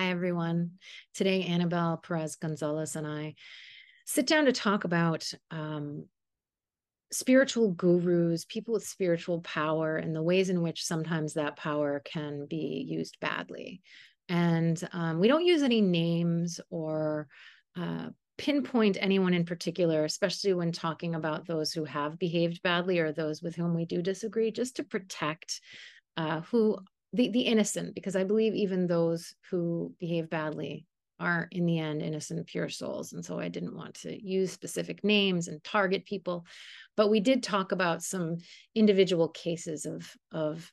Hi, everyone. Today, Anabel Perez Gonzalez and I sit down to talk about um, spiritual gurus, people with spiritual power, and the ways in which sometimes that power can be used badly. And um, we don't use any names or uh, pinpoint anyone in particular, especially when talking about those who have behaved badly or those with whom we do disagree, just to protect uh, who the the innocent because i believe even those who behave badly are in the end innocent pure souls. And so i didn't want to use specific names and target people. But we did talk about some individual cases of of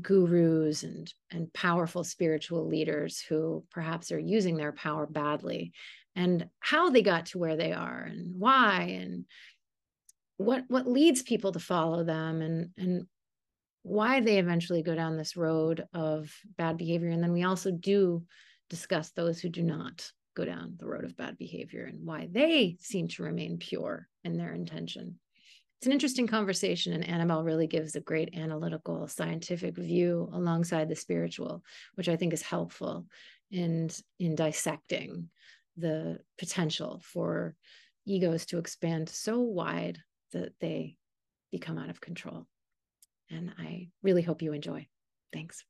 gurus and and powerful spiritual leaders who perhaps are using their power badly and how they got to where they are and why and what what leads people to follow them and and why they eventually go down this road of bad behavior. And then we also do discuss those who do not go down the road of bad behavior and why they seem to remain pure in their intention. It's an interesting conversation, and Anabel really gives a great analytical, scientific view alongside the spiritual, which I think is helpful in, in dissecting the potential for egos to expand so wide that they become out of control. And I really hope you enjoy. Thanks.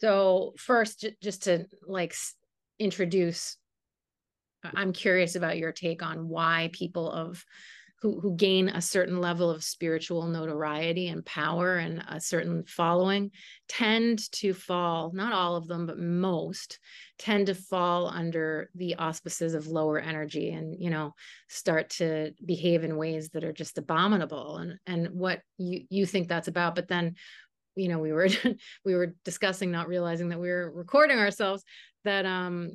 So first, just to like introduce I'm curious about your take on why people of who, who gain a certain level of spiritual notoriety and power and a certain following tend to fall, not all of them, but most tend to fall under the auspices of lower energy and, you know, start to behave in ways that are just abominable and, and what you, you think that's about. But then, you know, we were, we were discussing, not realizing that we were recording ourselves that, um,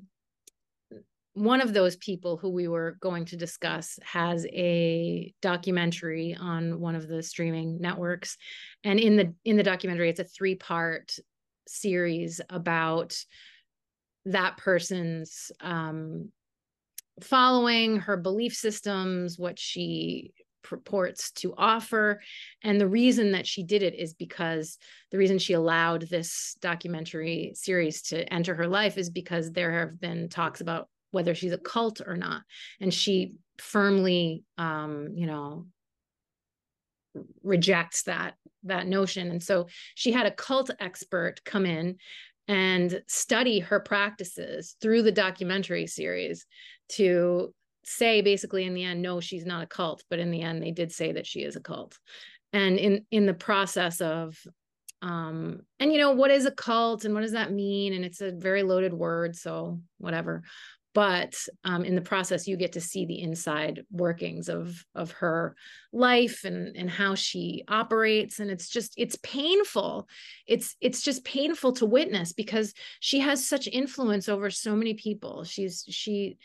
one of those people who we were going to discuss has a documentary on one of the streaming networks. And in the in the documentary it's a three part series about that person's um, following her belief systems what she purports to offer. And the reason that she did it is because the reason she allowed this documentary series to enter her life is because there have been talks about whether she's a cult or not. And she firmly um you know rejects that that notion. And so she had a cult expert come in and study her practices through the documentary series to say basically in the end no she's not a cult but in the end they did say that she is a cult. And in in the process of um and you know what is a cult and what does that mean? And it's a very loaded word so whatever but um, in the process you get to see the inside workings of of her life and and how she operates. And it's just it's painful. It's it's just painful to witness because she has such influence over so many people. She's she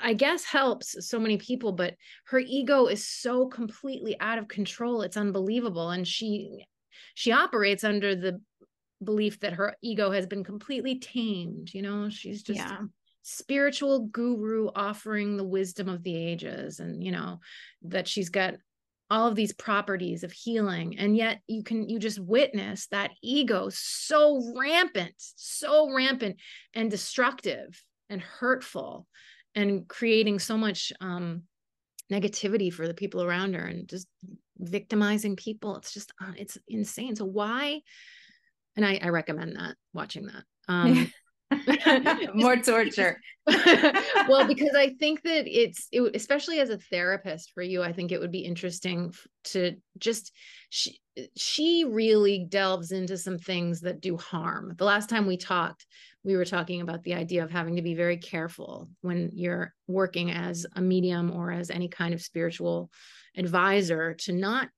i guess helps so many people but her ego is so completely out of control. It's unbelievable. And she she operates under the belief that her ego has been completely tamed you know? She's just yeah spiritual guru offering the wisdom of the ages and you know that she's got all of these properties of healing. And yet you can you just witness that ego so rampant so rampant and destructive and hurtful and creating so much um negativity for the people around her and just victimizing people. It's just uh, it's insane. So why and I, I recommend that watching that. Um more torture. Well because i think that it's it, especially as a therapist for you i think it would be interesting to just she, she really delves into some things that do harm. The last time we talked we were talking about the idea of having to be very careful when you're working as a medium or as any kind of spiritual advisor to not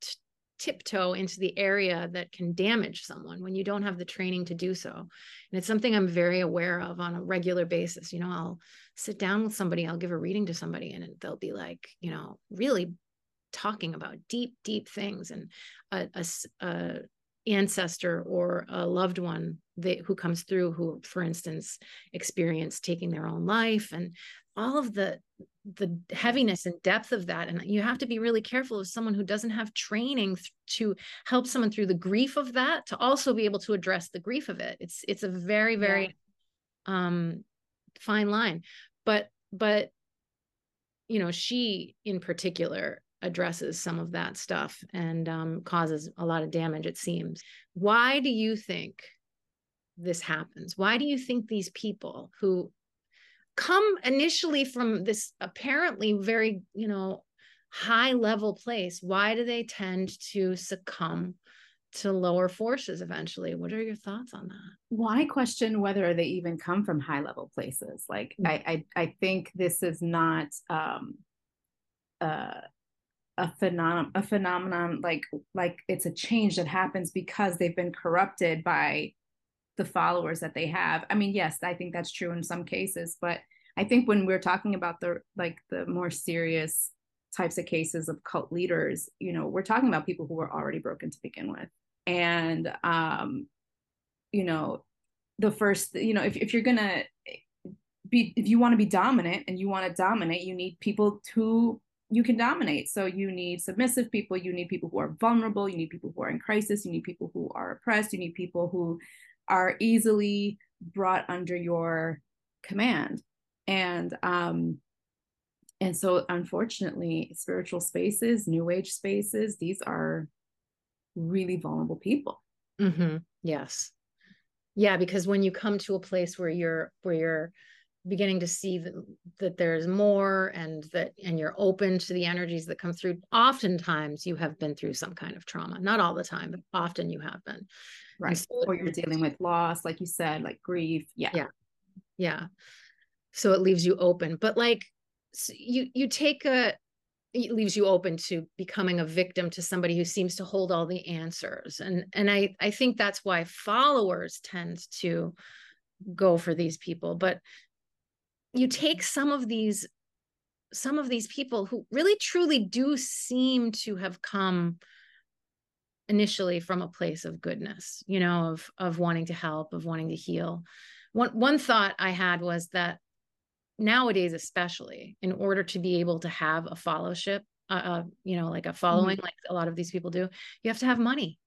tiptoe into the area that can damage someone when you don't have the training to do so. And it's something I'm very aware of on a regular basis. You know, I'll sit down with somebody, I'll give a reading to somebody, and they'll be like, you know, really talking about deep deep things and a, a, a ancestor or a loved one that, who comes through who for instance experienced taking their own life and all of the the heaviness and depth of that. And you have to be really careful of someone who doesn't have training th- to help someone through the grief of that to also be able to address the grief of it. It's it's a very very yeah. um fine line. But but you know she in particular addresses some of that stuff and um, causes a lot of damage it seems. Why do you think this happens? Why do you think these people who come initially from this apparently very you know high level place why do they tend to succumb to lower forces eventually? What are your thoughts on that? Well i question whether they even come from high level places. Like mm-hmm. I, I, I think this is not um uh a phenomenon a phenomenon like like it's a change that happens because they've been corrupted by the followers that they have i mean yes i think that's true in some cases but i think when we're talking about the like the more serious types of cases of cult leaders you know we're talking about people who were already broken to begin with and um you know the first you know if, if you're gonna be if you want to be dominant and you want to dominate you need people to you can dominate. So you need submissive people, you need people who are vulnerable, you need people who are in crisis, you need people who are oppressed, you need people who are easily brought under your command. And um and so unfortunately spiritual spaces, new age spaces, these are really vulnerable people. Mm-hmm. Yes. Yeah, because when you come to a place where you're where you're beginning to see that, that there's more and that and you're open to the energies that come through oftentimes you have been through some kind of trauma not all the time but often you have been right. so or you're dealing with loss like you said like grief. Yeah. Yeah. Yeah. So it leaves you open but like you you take a it leaves you open to becoming a victim to somebody who seems to hold all the answers. And and i i think that's why followers tend to go for these people but you take some of these some of these people who really truly do seem to have come initially from a place of goodness you know of of wanting to help of wanting to heal one one thought i had was that nowadays especially in order to be able to have a fellowship uh, uh you know like a following mm-hmm. like a lot of these people do you have to have money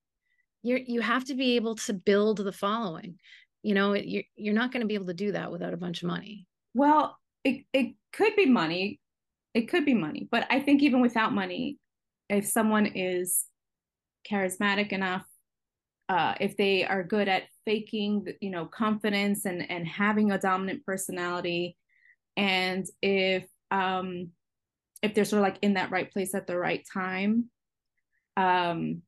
you're you have to be able to build the following you know you're, you're not going to be able to do that without a bunch of money well, it, it could be money. It could be money. But I think even without money, if someone is charismatic enough, uh, if they are good at faking, you know, confidence and and having a dominant personality, and if um, if they're sort of like in that right place at the right time, um,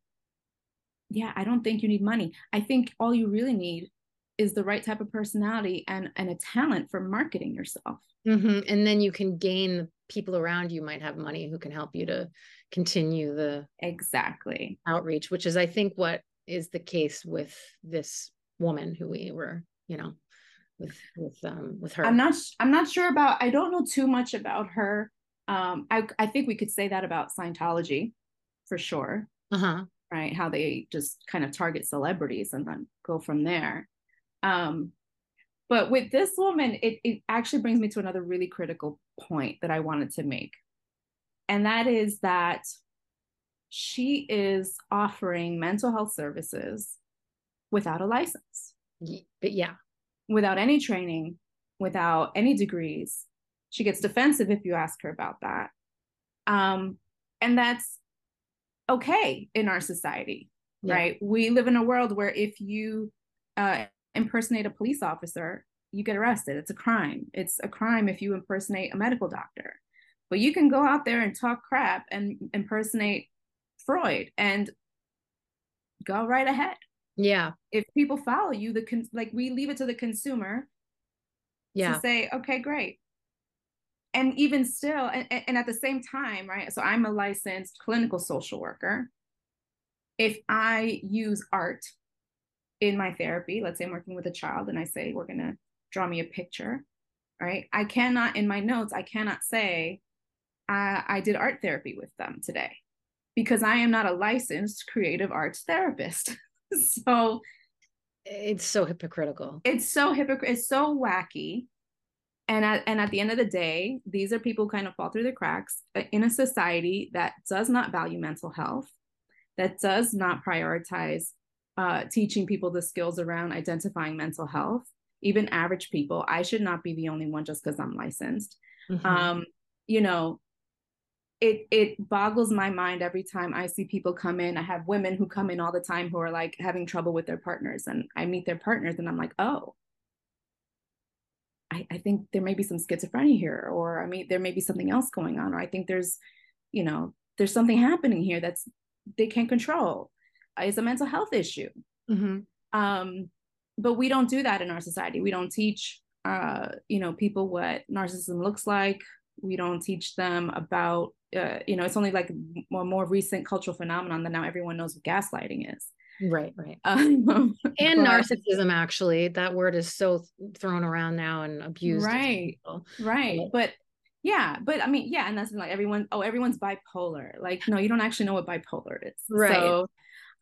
yeah, I don't think you need money. I think all you really need is the right type of personality and and a talent for marketing yourself mm-hmm. and then you can gain people around you might have money who can help you to continue the exactly. outreach which is i think what is the case with this woman who we were you know with with um with her. I'm not i'm not sure about i don't know too much about her. Um i i think we could say that about scientology for sure. Uh-huh. Right how they just kind of target celebrities and then go from there. Um, but with this woman, it, it actually brings me to another really critical point that I wanted to make. And that is that she is offering mental health services without a license. But yeah. Without any training, without any degrees. She gets defensive if you ask her about that. Um, and that's okay in our society, yeah. right? We live in a world where if you uh, impersonate a police officer, you get arrested. It's a crime. It's a crime if you impersonate a medical doctor. But you can go out there and talk crap and impersonate Freud and go right ahead. Yeah. If people follow you, the con- like we leave it to the consumer yeah. to say, okay, great. And even still, and, and at the same time, right? So I'm a licensed clinical social worker. If I use art in my therapy, let's say I'm working with a child and I say, we're going to draw me a picture, right? I cannot, in my notes, I cannot say, I, I did art therapy with them today. because I am not a licensed creative arts therapist. so it's so hypocritical. It's so hypocritical. It's so wacky. And at, and at the end of the day, these are people who kind of fall through the cracks uh, in a society that does not value mental health, that does not prioritize uh, teaching people the skills around identifying mental health, even average people. I should not be the only one just because I'm licensed. Mm-hmm. Um, you know, it it boggles my mind every time I see people come in. I have women who come in all the time who are like having trouble with their partners, and I meet their partners, and I'm like, oh, I, I think there may be some schizophrenia here, or I mean, there may be something else going on, or I think there's, you know, there's something happening here that's they can't control. It's a mental health issue. Mm-hmm. Um, but we don't do that in our society. We don't teach, uh, you know, people what narcissism looks like. We don't teach them about, uh, you know, it's only like a more recent cultural phenomenon that now everyone knows what gaslighting is. Right, right. Um, and but, narcissism, actually, that word is so thrown around now and abused. Right, right. But, but yeah, but I mean, yeah, and that's like everyone. Oh, everyone's bipolar. Like, no, you don't actually know what bipolar is. Right. So,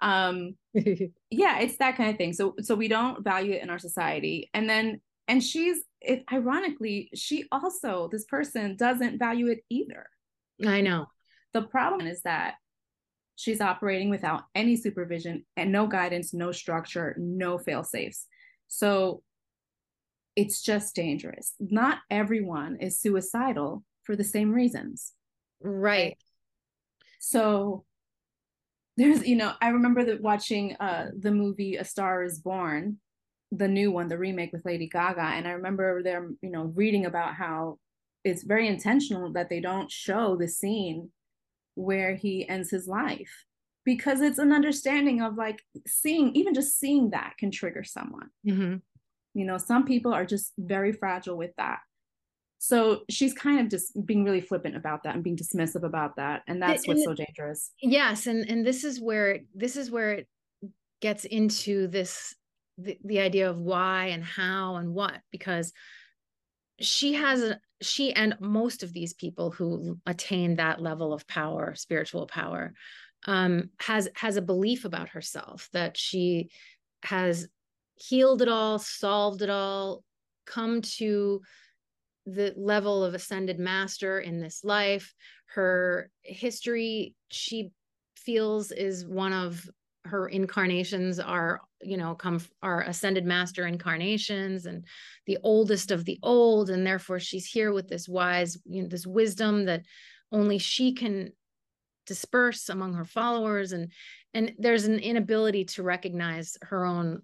um, yeah, it's that kind of thing. So, so we don't value it in our society, and then, and she's it. Ironically, she also this person doesn't value it either. I know. The problem is that she's operating without any supervision and no guidance, no structure, no fail safes. So it's just dangerous. Not everyone is suicidal for the same reasons. Right. So there's, you know, I remember that watching uh the movie A Star is Born, the new one, the remake with Lady Gaga. And I remember there, you know, reading about how it's very intentional that they don't show the scene where he ends his life because it's an understanding of like seeing even just seeing that can trigger someone mm-hmm. you know some people are just very fragile with that so she's kind of just being really flippant about that and being dismissive about that and that's what's so dangerous. Yes and and this is where this is where it gets into this the, the idea of why and how and what because she has a, she and most of these people who attain that level of power spiritual power um, has has a belief about herself that she has healed it all solved it all come to the level of ascended master in this life. Her history she feels is one of her incarnations are you know come are ascended master incarnations and the oldest of the old. And therefore she's here with this wise you know this wisdom that only she can disperse among her followers. And and there's an inability to recognize her own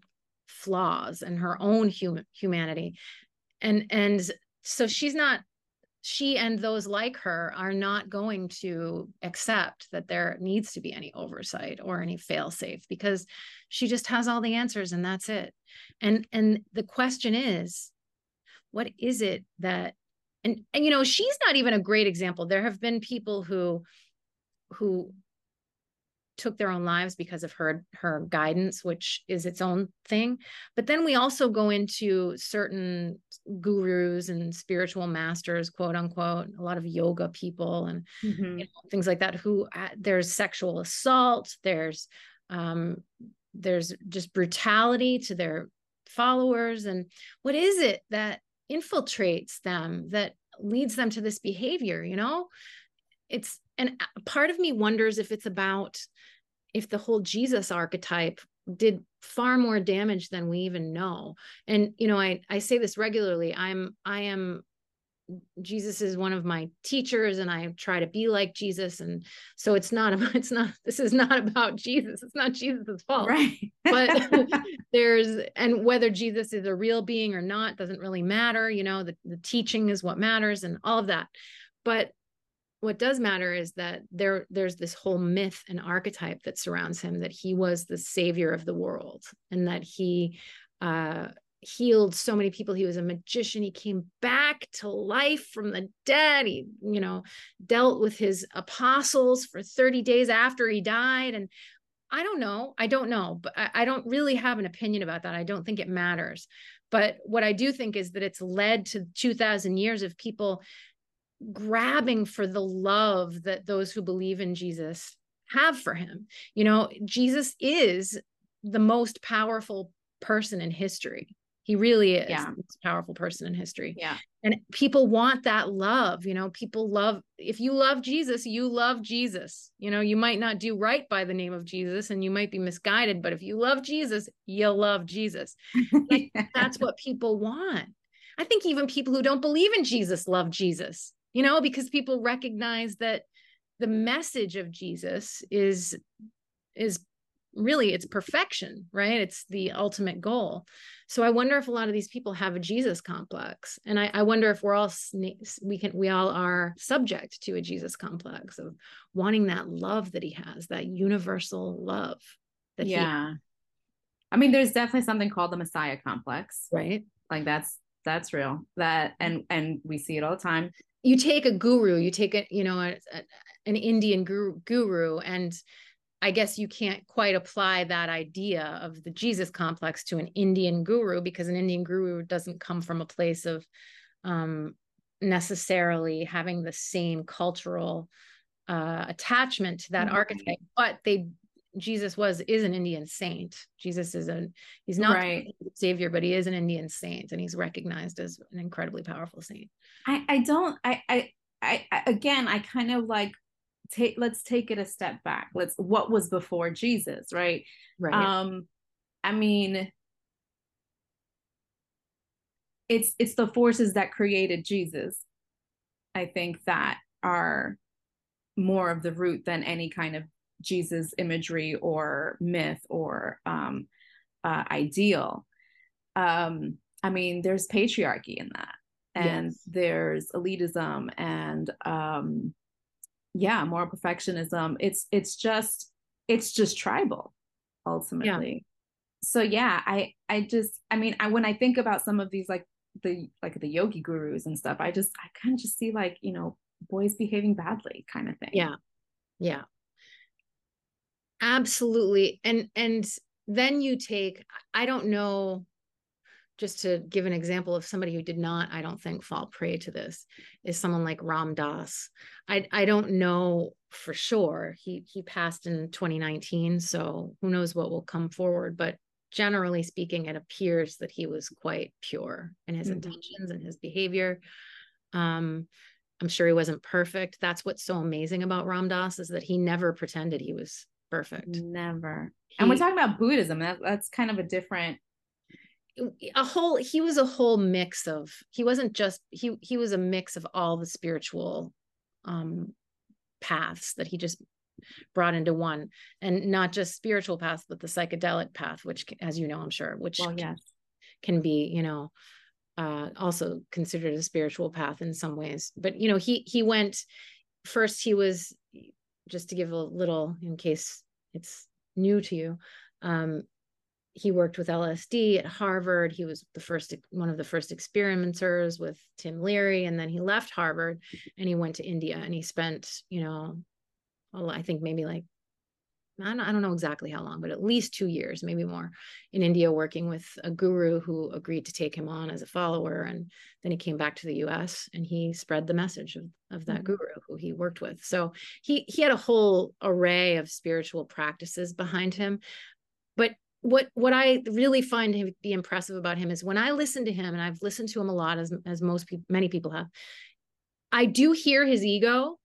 flaws and her own human humanity. And and so she's not she and those like her are not going to accept that there needs to be any oversight or any fail safe because she just has all the answers and that's it. And and the question is what is it that and and you know she's not even a great example. There have been people who who took their own lives because of her her guidance which is its own thing. But then we also go into certain gurus and spiritual masters quote unquote a lot of yoga people and mm-hmm. you know, things like that who uh, there's sexual assault there's um there's just brutality to their followers. And what is it that infiltrates them that leads them to this behavior you know? It's and uh, part of me wonders if it's about if the whole jesus archetype did far more damage than we even know. And you know i i say this regularly i'm i am jesus is one of my teachers and i try to be like jesus. And so it's not about it's not this is not about jesus. It's not jesus's fault. Right. But there's and whether jesus is a real being or not doesn't really matter you know the, the teaching is what matters and all of that. But what does matter is that there there's this whole myth and archetype that surrounds him that he was the savior of the world and that he uh, healed so many people. He was a magician. He came back to life from the dead. He you know dealt with his apostles for 30 days after he died. And i don't know. I don't know but I, I don't really have an opinion about that. I don't think it matters. But what i do think is that it's led to 2000 years of people grabbing for the love that those who believe in Jesus have for him. You know, Jesus is the most powerful person in history. He really is Yeah. the most powerful person in history. Yeah. And people want that love. You know, people love, if you love Jesus, you love Jesus. You know, you might not do right by the name of Jesus and you might be misguided, but if you love Jesus, you'll love Jesus. Like, That's what people want. I think even people who don't believe in Jesus love Jesus, you know, because people recognize that the message of Jesus is is really it's perfection, right? It's the ultimate goal. So I wonder if a lot of these people have a Jesus complex, and I, I wonder if we're all we can we all are subject to a Jesus complex of wanting that love that he has, that universal love that he yeah. I mean, there's definitely something called the Messiah complex. right. Like that's that's real. That and and we see it all the time. You take a guru you take a you know a, a- an indian guru, guru and i guess you can't quite apply that idea of the jesus complex to an indian guru because an indian guru doesn't come from a place of um, necessarily having the same cultural uh, attachment to that Right. archetype but they jesus was is an indian saint jesus is a he's not Right. savior but he is an indian saint and he's recognized as an incredibly powerful saint I I don't I I I I- again I kind of like take let's take it a step back. Let's what was before Jesus, right? right Um I mean it's it's the forces that created Jesus. I think that are more of the root than any kind of Jesus imagery or myth or um uh ideal. Um I mean there's patriarchy in that and Yes. there's elitism and um yeah moral perfectionism it's it's just it's just tribal ultimately Yeah. so yeah i i just i mean i when i think about some of these like the like the yogi gurus and stuff i just i kind of just see like you know boys behaving badly kind of thing Yeah. Yeah. Absolutely. And and then you take I don't know just to give an example of somebody who did not I don't think fall prey to this is someone like Ram Dass. I I don't know for sure. He he passed in 2019, so who knows what will come forward, but generally speaking it appears that he was quite pure in his Mhm. intentions and his behavior. Um I'm sure he wasn't perfect. That's what's so amazing about Ram Dass is that he never pretended he was perfect. never. And we're talking about buddhism. That, that's kind of a different a whole he was a whole mix of he wasn't just he he was a mix of all the spiritual um paths that he just brought into one. And not just spiritual paths but the psychedelic path which as you know i'm sure which well yes. can be you know uh also considered a spiritual path in some ways. But you know he he went first he was just to give a little in case it's new to you um he worked with LSD at Harvard. He was the first one of the first experimenters with Tim Leary and then he left Harvard and he went to India and he spent, you know, I think maybe like I don't, I don't know exactly how long, but at least two years, maybe more, in India working with a guru who agreed to take him on as a follower. And then he came back to the U.S. and he spread the message of, of that Mhm. guru who he worked with. So he he had a whole array of spiritual practices behind him. But what what I really find him be impressive about him is when I listen to him, and I've listened to him a lot, as as most people, many people have. I do hear his ego.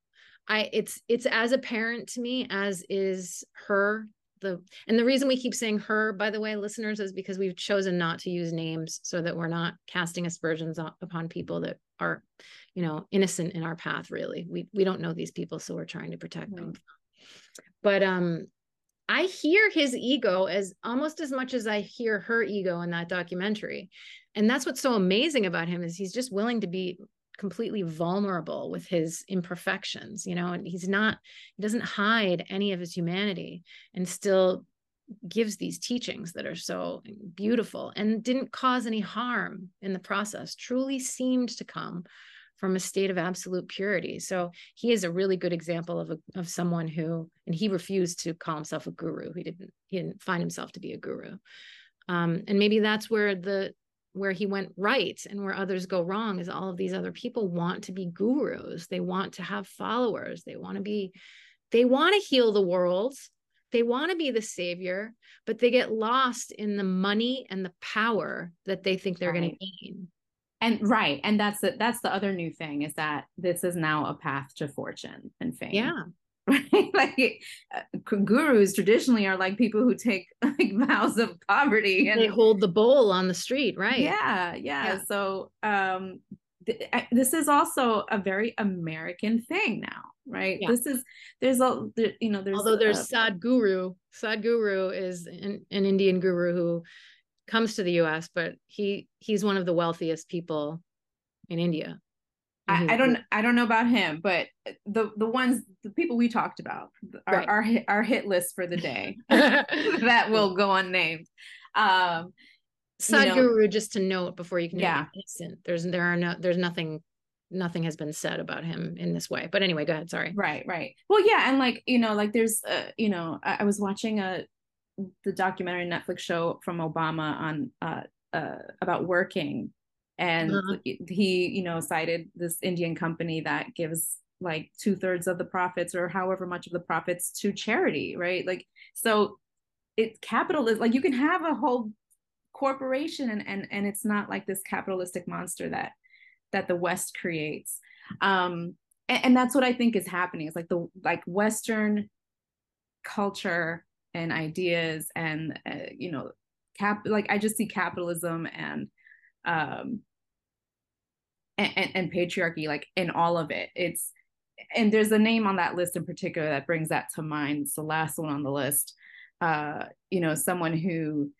I it's it's as apparent to me as is her the and the reason we keep saying her by the way listeners is because we've chosen not to use names so that we're not casting aspersions upon people that are you know innocent in our path really. We we don't know these people so we're trying to protect them. But um I hear his ego as almost as much as I hear her ego in that documentary. And that's what's so amazing about him is he's just willing to be completely vulnerable with his imperfections, you know, and he's not he doesn't hide any of his humanity and still gives these teachings that are so beautiful and didn't cause any harm in the process. Truly seemed to come from a state of absolute purity. So he is a really good example of a, of someone who, and he refused to call himself a guru. He didn't he didn't find himself to be a guru. Um, and maybe that's where the where he went right and where others go wrong is all of these other people want to be gurus. They want to have followers. They want to be they want to heal the world they want to be the savior but they get lost in the money and the power that they think they're right. going to gain and right and that's the that's the other new thing is that this is now a path to fortune and fame yeah right like uh, gurus traditionally are like people who take like vows of poverty and they hold the bowl on the street right yeah yeah, yeah. so um th- this is also a very american thing now right yeah. this is there's a there, you know there's although there's a, sadhguru sadhguru is an, an indian guru who comes to the us but he he's one of the wealthiest people in india I, I, don't I don't know about him, but the the ones the people we talked about our right. our, hit, our hit list for the day that will go unnamed. Um, Sadhguru, you know, just to note before you can yeah, innocent. There's there are no there's nothing nothing has been said about him in this way. But anyway, go ahead. Sorry. Right, right. Well, yeah, and like you know, like there's uh, you know, I, I was watching a the documentary Netflix show from Obama on uh, uh about working and uh-huh. he you know cited this indian company that gives like two-thirds of the profits or however much of the profits to charity right? Like so it's capitalist like you can have a whole corporation and and and it's not like this capitalistic monster that that the west creates. Um and, and that's what i think is happening. It's like the like western culture and ideas and uh, you know cap like i just see capitalism and um and, and, patriarchy like in all of it it's and there's a name on that list in particular that brings that to mind it's the last one on the list uh you know someone who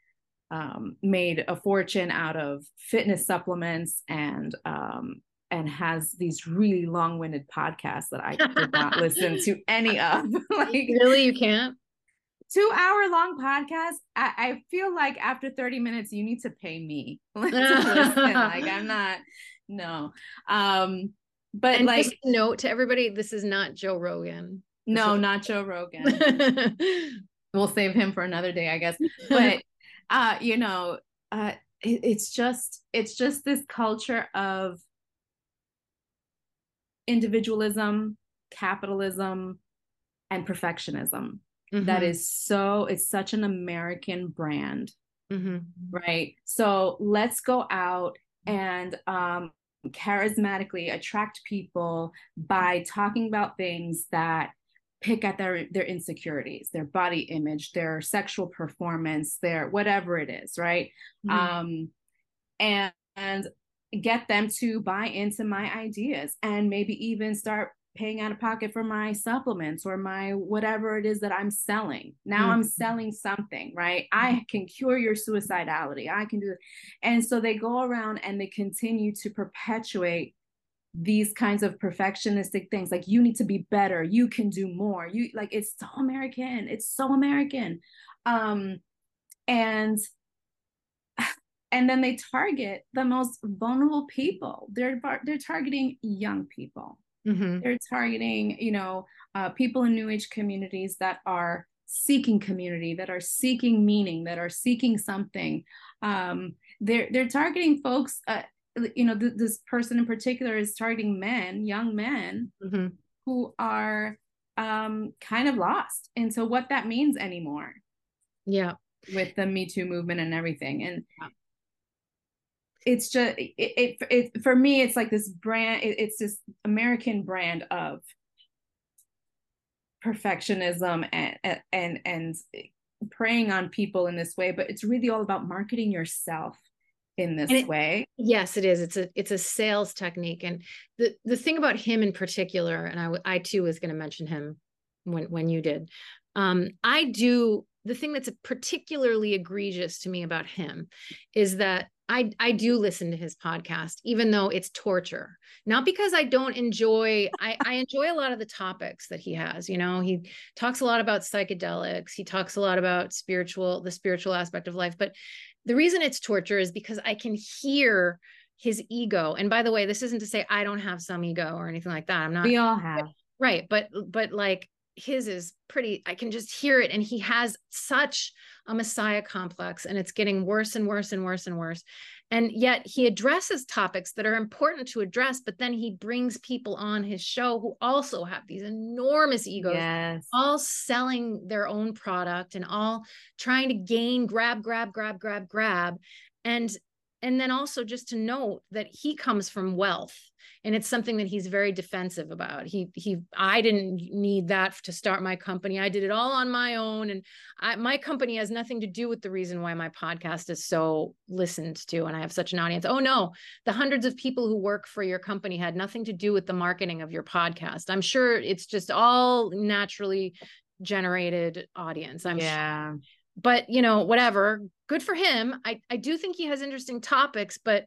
um, made a fortune out of fitness supplements and um, and has these really long-winded podcasts that I did not listen to any of. like really, you can't. Two hour long podcast. I, I, feel like after 30 minutes, you need to pay me. to listen. like I'm not, no. Um, but and like note to everybody, this is not Joe Rogan. No, not Joe Rogan. we'll save him for another day, I guess. But uh, you know, uh it, it's just it's just this culture of individualism, capitalism, and perfectionism mm-hmm. that is so it's such an American brand. Mm-hmm. Right. So let's go out and um, charismatically attract people by talking about things that pick at their their insecurities their body image their sexual performance their whatever it is right mm-hmm. um and and get them to buy into my ideas and maybe even start paying out of pocket for my supplements or my whatever it is that I'm selling. Now mm-hmm. I'm selling something, right? I mm-hmm. can cure your suicidality. I can do it. And so they go around and they continue to perpetuate these kinds of perfectionistic things like you need to be better, you can do more. You like it's so American. It's so American. Um and and then they target the most vulnerable people. They're they're targeting young people Mm-hmm. They're targeting, you know, uh, people in New Age communities that are seeking community, that are seeking meaning, that are seeking something. Um, they're they're targeting folks. Uh, you know, th- this person in particular is targeting men, young men, mm-hmm. who are um, kind of lost and so what that means anymore. Yeah, with the Me Too movement and everything, and it's just it, it, it, for me it's like this brand it, it's this american brand of perfectionism and and and preying on people in this way but it's really all about marketing yourself in this it, way. Yes it is. It's a it's a sales technique. And the the thing about him in particular and i i too was going to mention him when when you did um i do the thing that's particularly egregious to me about him is that I I do listen to his podcast, even though it's torture. Not because I don't enjoy, I, I enjoy a lot of the topics that he has. You know, he talks a lot about psychedelics, he talks a lot about spiritual, the spiritual aspect of life. But the reason it's torture is because I can hear his ego. And by the way, this isn't to say I don't have some ego or anything like that. I'm not we all have. right. But but like his is pretty i can just hear it. And he has such a messiah complex and it's getting worse and worse and worse and worse. And yet he addresses topics that are important to address but then he brings people on his show who also have these enormous egos yes. all selling their own product and all trying to gain grab grab grab grab grab. And and then also just to note that he comes from wealth and it's something that he's very defensive about. He he i didn't need that to start my company. I did it all on my own and I, my company has nothing to do with the reason why my podcast is so listened to and i have such an audience. Oh no the hundreds of people who work for your company had nothing to do with the marketing of your podcast. I'm sure it's just all naturally generated audience. I'm yeah. sure but you know whatever good for him i i do think he has interesting topics but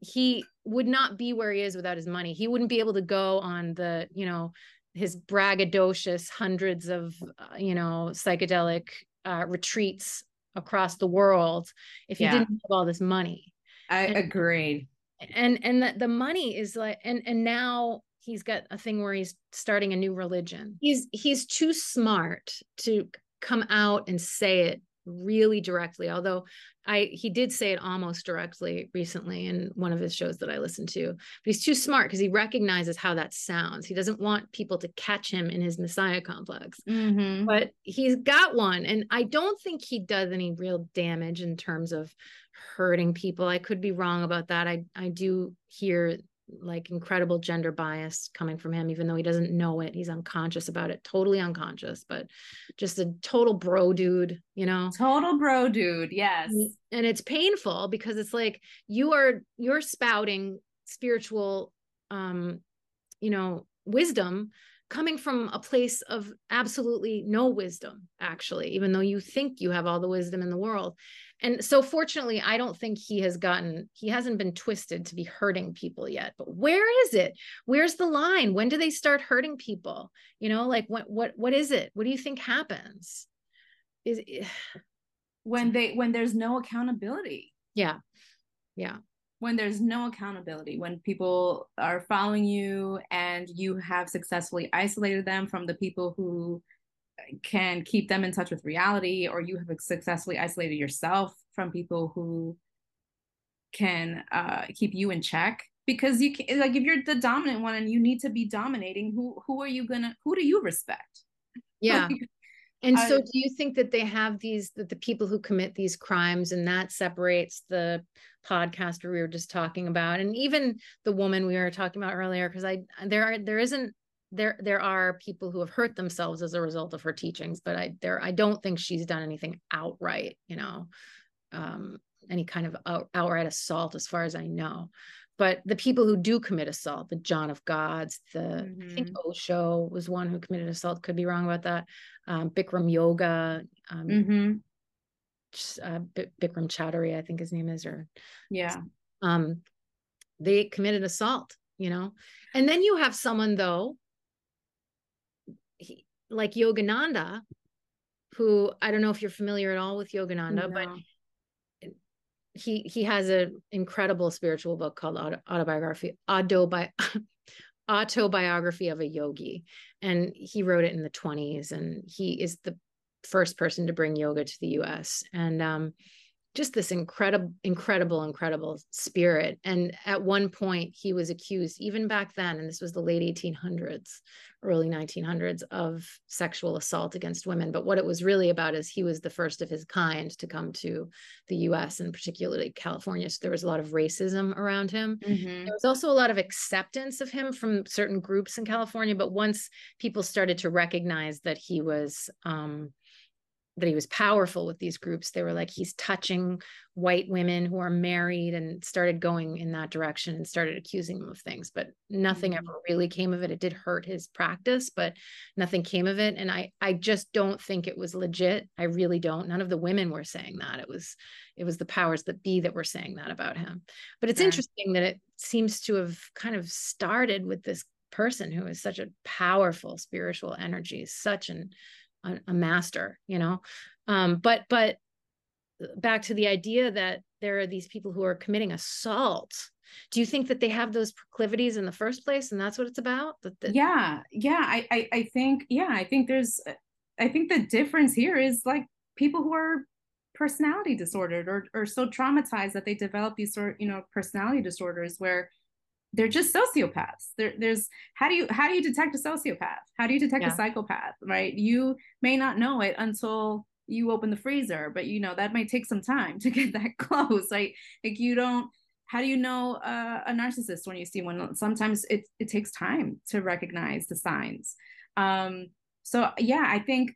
he would not be where he is without his money. He wouldn't be able to go on the, you know, his braggadocious hundreds of, uh, you know, psychedelic uh, retreats across the world if he yeah. didn't have all this money. I and, agreed. And and the, the money is like and and now he's got a thing where he's starting a new religion. He's he's too smart to come out and say it really directly although i he did say it almost directly recently in one of his shows that i listened to but he's too smart because he recognizes how that sounds. He doesn't want people to catch him in his messiah complex. Mm-hmm. but he's got one and i don't think he does any real damage in terms of hurting people. I could be wrong about that. I i do hear like incredible gender bias coming from him even though he doesn't know it. He's unconscious about it. Totally unconscious but just a total bro dude you know? Total bro dude yes. And it's painful because it's like you are you're spouting spiritual um you know wisdom coming from a place of absolutely no wisdom actually even though you think you have all the wisdom in the world and so fortunately i don't think he has gotten he hasn't been twisted to be hurting people yet but where is it? Where's the line? When do they start hurting people? You know like what what what is it? What do you think happens? Is when they when there's no accountability. Yeah. Yeah. When there's no accountability when people are following you and you have successfully isolated them from the people who can keep them in touch with reality or you have successfully isolated yourself from people who can uh, keep you in check. Because you can like if you're the dominant one and you need to be dominating who who are you gonna who do you respect? Yeah. Like, and so do you think that they have these that the people who commit these crimes and that separates the podcaster we were just talking about and even the woman we were talking about earlier because i there are there isn't there there are people who have hurt themselves as a result of her teachings but i there i don't think she's done anything outright you know um any kind of out, outright assault as far as i know but the people who do commit assault the john of gods the mm-hmm. i think mm-hmm. osho was one who committed assault could be wrong about that um bikram yoga um mm-hmm. uh, bikram choudhury i think his name is or yeah um they committed assault you know and then you have someone though he, like Yogananda, who I don't know if you're familiar at all with Yogananda, no. but he he has an incredible spiritual book called autobiography autobi- autobiography of a yogi and he wrote it in the 20s and he is the first person to bring yoga to the US and um, just this incredible incredible incredible spirit. And at one point he was accused even back then and this was the late 1800s early 1900s of sexual assault against women. But what it was really about is he was the first of his kind to come to the US and particularly California. So there was a lot of racism around him. Mm-hmm. there was also a lot of acceptance of him from certain groups in California. But once people started to recognize that he was um, that he was powerful with these groups. They were like he's touching white women who are married and started going in that direction and started accusing them of things but nothing mm-hmm. ever really came of it. It did hurt his practice but nothing came of it. And i i just don't think it was legit. I really don't. None of the women were saying that. It was it was the powers that be that were saying that about him. But it's interesting that it seems to have kind of started with this person who is such a powerful spiritual energy such an a, master you know? Um but but back to the idea that there are these people who are committing assault do you think that they have those proclivities in the first place and that's what it's about? That, yeah yeah I, I i think yeah i think there's i think the difference here is like people who are personality disordered or, or so traumatized that they develop these sort you know personality disorders where they're just sociopaths. There, there's how do you how do you detect a sociopath? How do you detect yeah. a psychopath right? You may not know it until you open the freezer but you know that might take some time to get that close like like you don't how do you know uh, a narcissist when you see one? Sometimes it, it takes time to recognize the signs. Um so yeah i think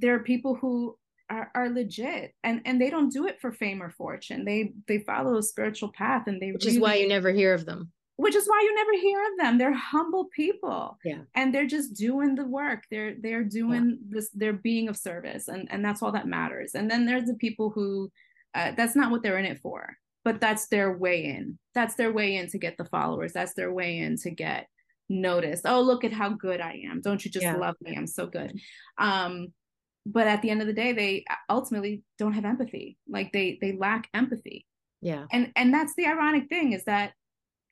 there are people who are, are legit and and they don't do it for fame or fortune. They they follow a spiritual path and they which really, is why you never hear of them which is why you never hear of them. They're humble people yeah. and they're just doing the work. They're they're doing yeah. this they're being of service and and that's all that matters. And then there's the people who uh, that's not what they're in it for but that's their way in. That's their way in to get the followers. That's their way in to get noticed. Oh look at how good i am. Don't you just yeah. love me? I'm so good. Um but at the end of the day they ultimately don't have empathy. Like they they lack empathy. Yeah. And and that's the ironic thing is that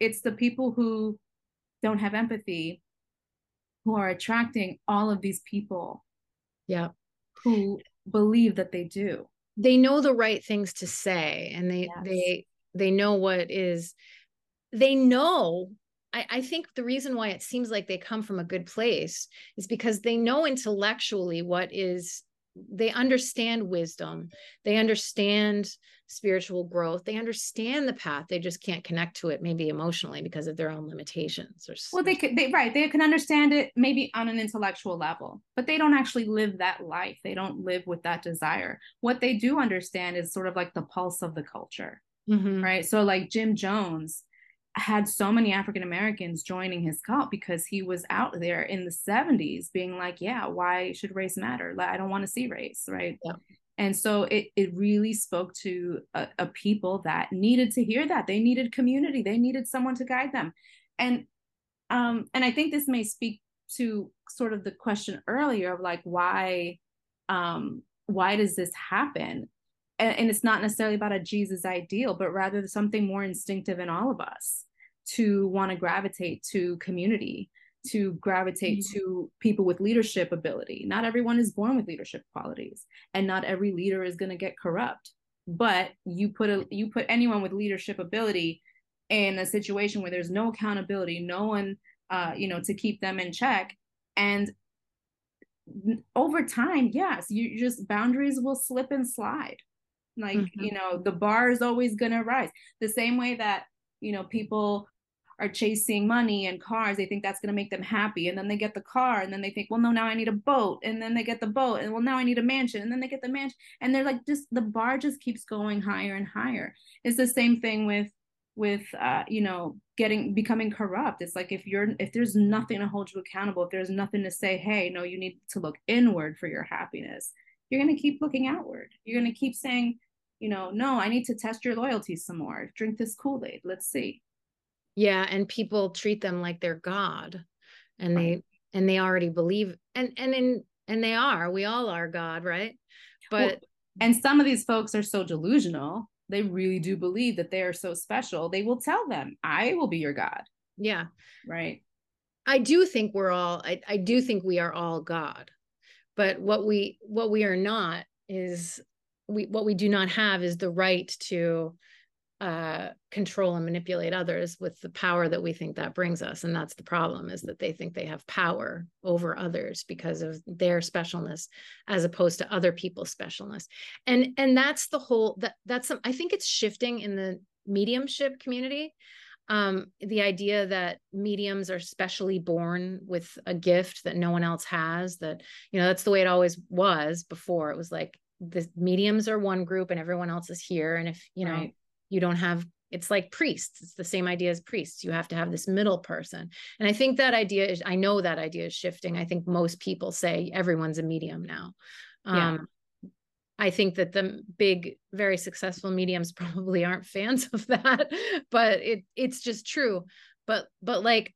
it's the people who don't have empathy who are attracting all of these people yeah who believe that they do they know the right things to say and they yes. they they know what is they know I, I think the reason why it seems like they come from a good place is because they know intellectually what is they understand wisdom. They understand spiritual growth. They understand the path. They just can't connect to it maybe emotionally because of their own limitations or well they could they right they can understand it maybe on an intellectual level but they don't actually live that life. They don't live with that desire. What they do understand is sort of like the pulse of the culture mm-hmm. right? So like jim jones had so many African Americans joining his cult because he was out there in the 70s being like, yeah, why should race matter? Like, I don't want to see race, right? Yeah. And so it it really spoke to a, a, people that needed to hear that. They needed community. They needed someone to guide them. And um and I think this may speak to sort of the question earlier of like why um why does this happen? And, and it's not necessarily about a Jesus ideal, but rather something more instinctive in all of us to want to gravitate to community, to gravitate mm-hmm. to people with leadership ability. Not everyone is born with leadership qualities, and not every leader is going to get corrupt. But you put a you put anyone with leadership ability in a situation where there's no accountability, no one, uh, you know, to keep them in check, and over time, yes, you just boundaries will slip and slide like mm-hmm. you know the bar is always going to rise. The same way that you know people are chasing money and cars they think that's going to make them happy and then they get the car and then they think well no now i need a boat and then they get the boat and well now i need a mansion and then they get the mansion and they're like just the bar just keeps going higher and higher. It's the same thing with with uh you know getting becoming corrupt. It's like if you're if there's nothing to hold you accountable if there's nothing to say hey no you need to look inward for your happiness you're going to keep looking outward. You're going to keep saying, you know, no, I need to test your loyalty some more. Drink this Kool Aid. Let's see. Yeah, and people treat them like they're God, and right. they and they already believe, and and in and they are. We all are God, right? But well, and some of these folks are so delusional. They really do believe that they are so special. They will tell them, "I will be your God." Yeah. Right. I do think we're all. I, I do think we are all God but what we what we are not is we what we do not have is the right to uh, control and manipulate others with the power that we think that brings us. And that's the problem is that they think they have power over others because of their specialness as opposed to other people's specialness. And and that's the whole that that's some, i think it's shifting in the mediumship community um, the idea that mediums are specially born with a gift that no one else has that you know that's the way it always was before. It was like the mediums are one group and everyone else is here. And if you know right. you don't have it's like priests. It's the same idea as priests. You have to have this middle person. And i think that idea is i know that idea is shifting. I think most people say everyone's a medium now. Yeah. um, I think that the big, very successful mediums probably aren't fans of that, but it it's just true. But but like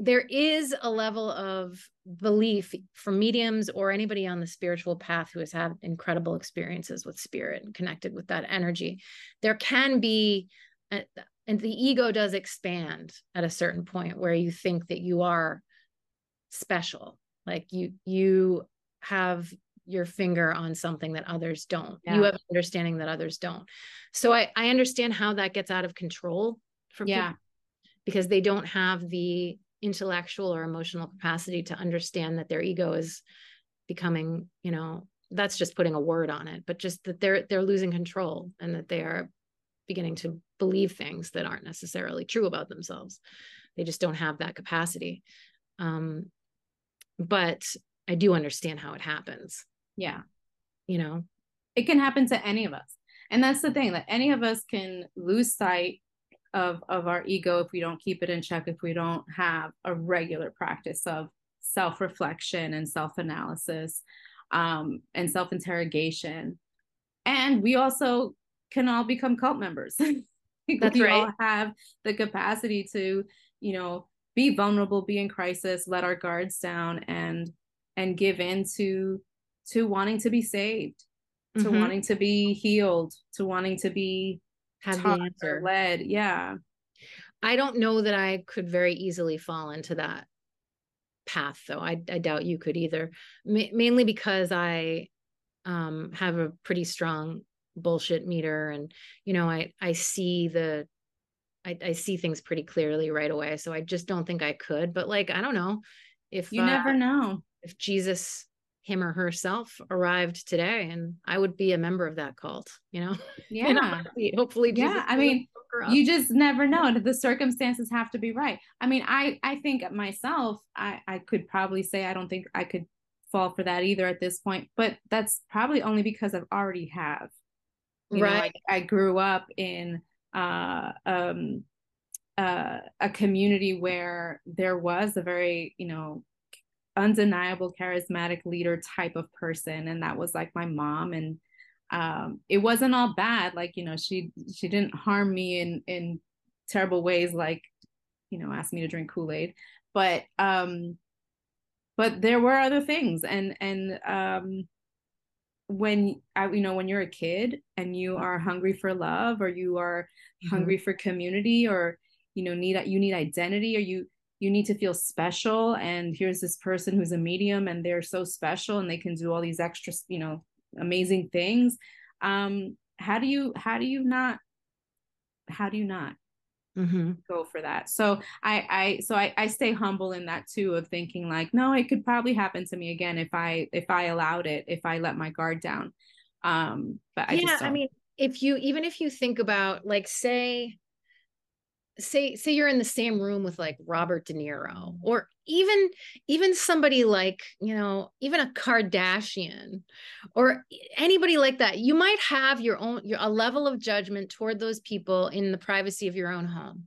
there is a level of belief for mediums or anybody on the spiritual path who has had incredible experiences with spirit and connected with that energy there can be a, and the ego does expand at a certain point where you think that you are special like you you have your finger on something that others don't yeah. you have understanding that others don't. So i i understand how that gets out of control for yeah. people because they don't have the intellectual or emotional capacity to understand that their ego is becoming you know that's just putting a word on it but just that they're they're losing control and that they are beginning to believe things that aren't necessarily true about themselves. They just don't have that capacity. Um but i do understand how it happens yeah. You know? It can happen to any of us. And that's the thing that any of us can lose sight of of our ego if we don't keep it in check if we don't have a regular practice of self-reflection and self-analysis um, and self-interrogation. And we also can all become cult members. That's we right. all have the capacity to you know be vulnerable be in crisis let our guards down and and give in to to wanting to be saved to mm-hmm. wanting to be healed to wanting to be have the answer. led. Yeah. I don't know that i could very easily fall into that path though. I, I doubt you could either. Ma- mainly because i um, have a pretty strong bullshit meter and you know i i see the I, I see things pretty clearly right away. So i just don't think i could. But like i don't know if you uh, never know. if jesus him or herself arrived today and I would be a member of that cult, you know? Yeah. hopefully. Jesus yeah. I mean, you just never know. The circumstances have to be right. I mean, I, I think myself, I, I could probably say, I don't think I could fall for that either at this point, but that's probably only because I've already have. You right. Know, I, I grew up in, uh, um, uh, a community where there was a very, you know, undeniable charismatic leader type of person and that was like my mom and um, it wasn't all bad like you know she she didn't harm me in in terrible ways like you know ask me to drink kool-aid but um but there were other things and and um when I, you know when you're a kid and you are hungry for love or you are mm-hmm. hungry for community or you know need you need identity or you you need to feel special and here's this person who's a medium and they're so special and they can do all these extra you know amazing things um how do you how do you not how do you not mm-hmm. go for that so i i so I, I stay humble in that too of thinking like no it could probably happen to me again if i if i allowed it if i let my guard down um but i just. yeah i mean if you even if you think about like say say say you're in the same room with like Robert De Niro mm-hmm. or even even somebody like you know even a Kardashian or anybody like that you might have your own your, a level of judgment toward those people in the privacy of your own home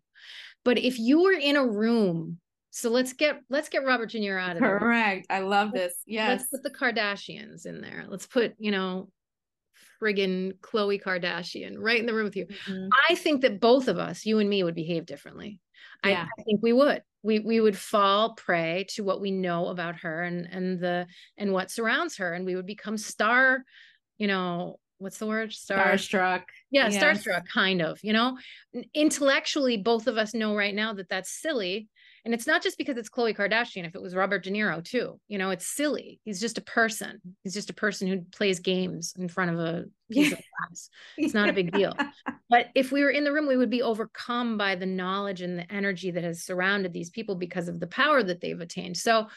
but if you were in a room so let's get let's get Robert De Niro out of there. Correct. I love this. Yes. Let's put the Kardashians in there. Let's put, you know, friggin' Khloe Kardashian right in the room with you. Mm-hmm. I think that both of us, you and me, would behave differently. Yeah. I, I, think we would. We we would fall prey to what we know about her and and the and what surrounds her, and we would become star, you know, what's the word? Star starstruck. Yeah, yes. starstruck, kind of. You know, intellectually, both of us know right now that that's silly and it's not just because it's Khloe Kardashian. If it was Robert De Niro too, you know, it's silly. He's just a person. He's just a person who plays games in front of a piece of glass. It's not a big deal. But if we were in the room, we would be overcome by the knowledge and the energy that has surrounded these people because of the power that they've attained. So,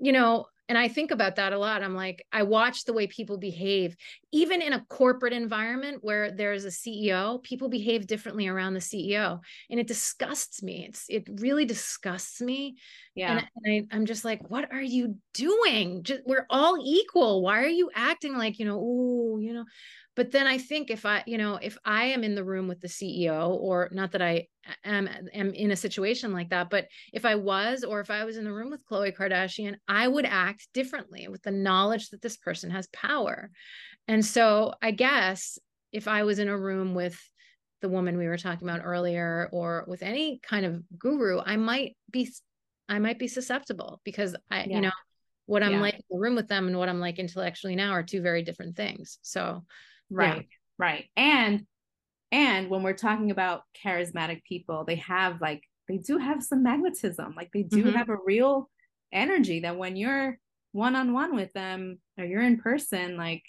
you know, and I think about that a lot. I'm like, I watch the way people behave, even in a corporate environment where there's a CEO, people behave differently around the CEO. And it disgusts me. It's it really disgusts me. Yeah. And, and I, I'm just like, what are you doing? Just, we're all equal. Why are you acting like, you know, ooh you know, but then i think if i you know if i am in the room with the ceo or not that i am am in a situation like that but if i was or if i was in the room with khloe kardashian i would act differently with the knowledge that this person has power and so i guess if i was in a room with the woman we were talking about earlier or with any kind of guru i might be I might be susceptible because I, Yeah. you know, what I'm Yeah. like in the room with them and what I'm like intellectually now are two very different things. So right right and and when we're talking about charismatic people they have like they do have some magnetism like they do Mhm. have a real energy that when you're one-on-one with them or you're in person like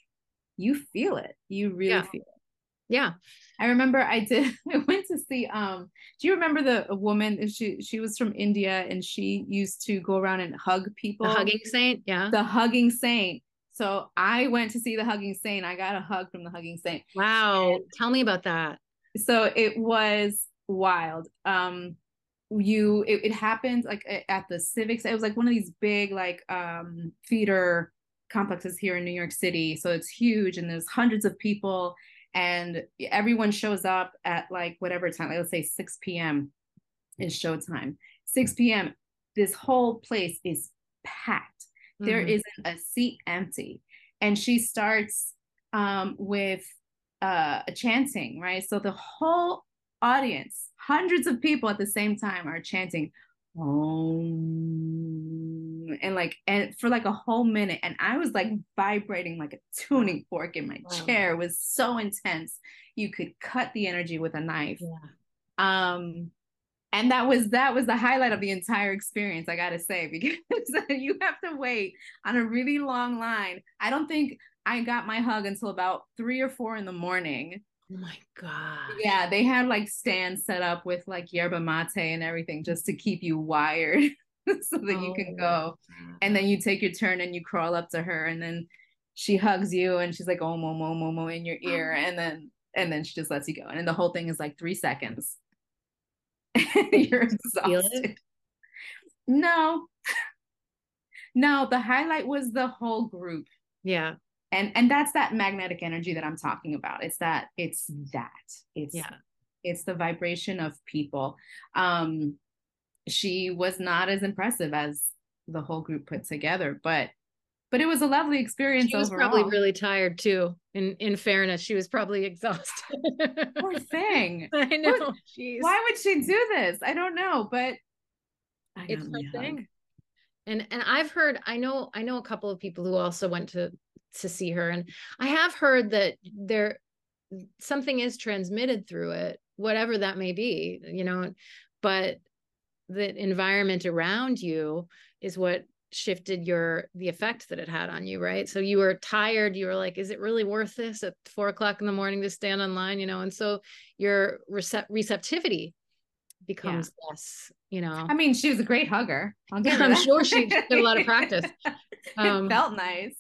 you feel it you really Yeah. feel it yeah. i remember i did i went to see um do you remember the woman she she was from india and she used to go around and hug people The hugging saint. Yeah. the hugging saint so i went to see the hugging saint. I got a hug from the hugging saint. Wow. Tell me about that. so it was wild. Um you it, it happened like at the civics it was like one of these big like um theater complexes here in new york city. So it's huge and there's hundreds of people and everyone shows up at like whatever time like let's say 6 p.m is showtime. 6 p.m this whole place is packed there Mhm. isn't a seat empty and she starts um, with uh, a chanting right so the whole audience hundreds of people at the same time are chanting Om, and like and for like a whole minute and i was like vibrating like a tuning fork in my Wow. chair it was so intense you could cut the energy with a knife Yeah. um and that was that was the highlight of the entire experience i gotta say because you have to wait on a really long line. I don't think i got my hug until about three or four in the morning. Oh my god. yeah they had like stands set up with like yerba mate and everything just to keep you wired so that you can Oh go. and then you take your turn and you crawl up to her and then she hugs you and she's like oh mo mo mo mo in your ear and then and then she just lets you go. And then the whole thing is like three seconds you're exhausted. No. No the highlight was the whole group. Yeah. and and that's that magnetic energy that i'm talking about. It's that it's that. It's Yeah. it's the vibration of people. Um she was not as impressive as the whole group put together but but it was a lovely experience She was overall probably really tired too. In in fairness, she was probably exhausted. poor thing I know. Jeez. why would she do this i don't know but it's her hug. thing. And and I've heard I know I know a couple of people who also went to to see her and I have heard that there something is transmitted through it, whatever that may be, you know, but the environment around you is what shifted your the effect that it had on you right so you were tired you were like is it really worth this at four o'clock in the morning to stand online you know and so your recept- receptivity becomes less you know I mean, she was a great hugger. Her I'm sure she did a lot of practice. Um, it felt nice.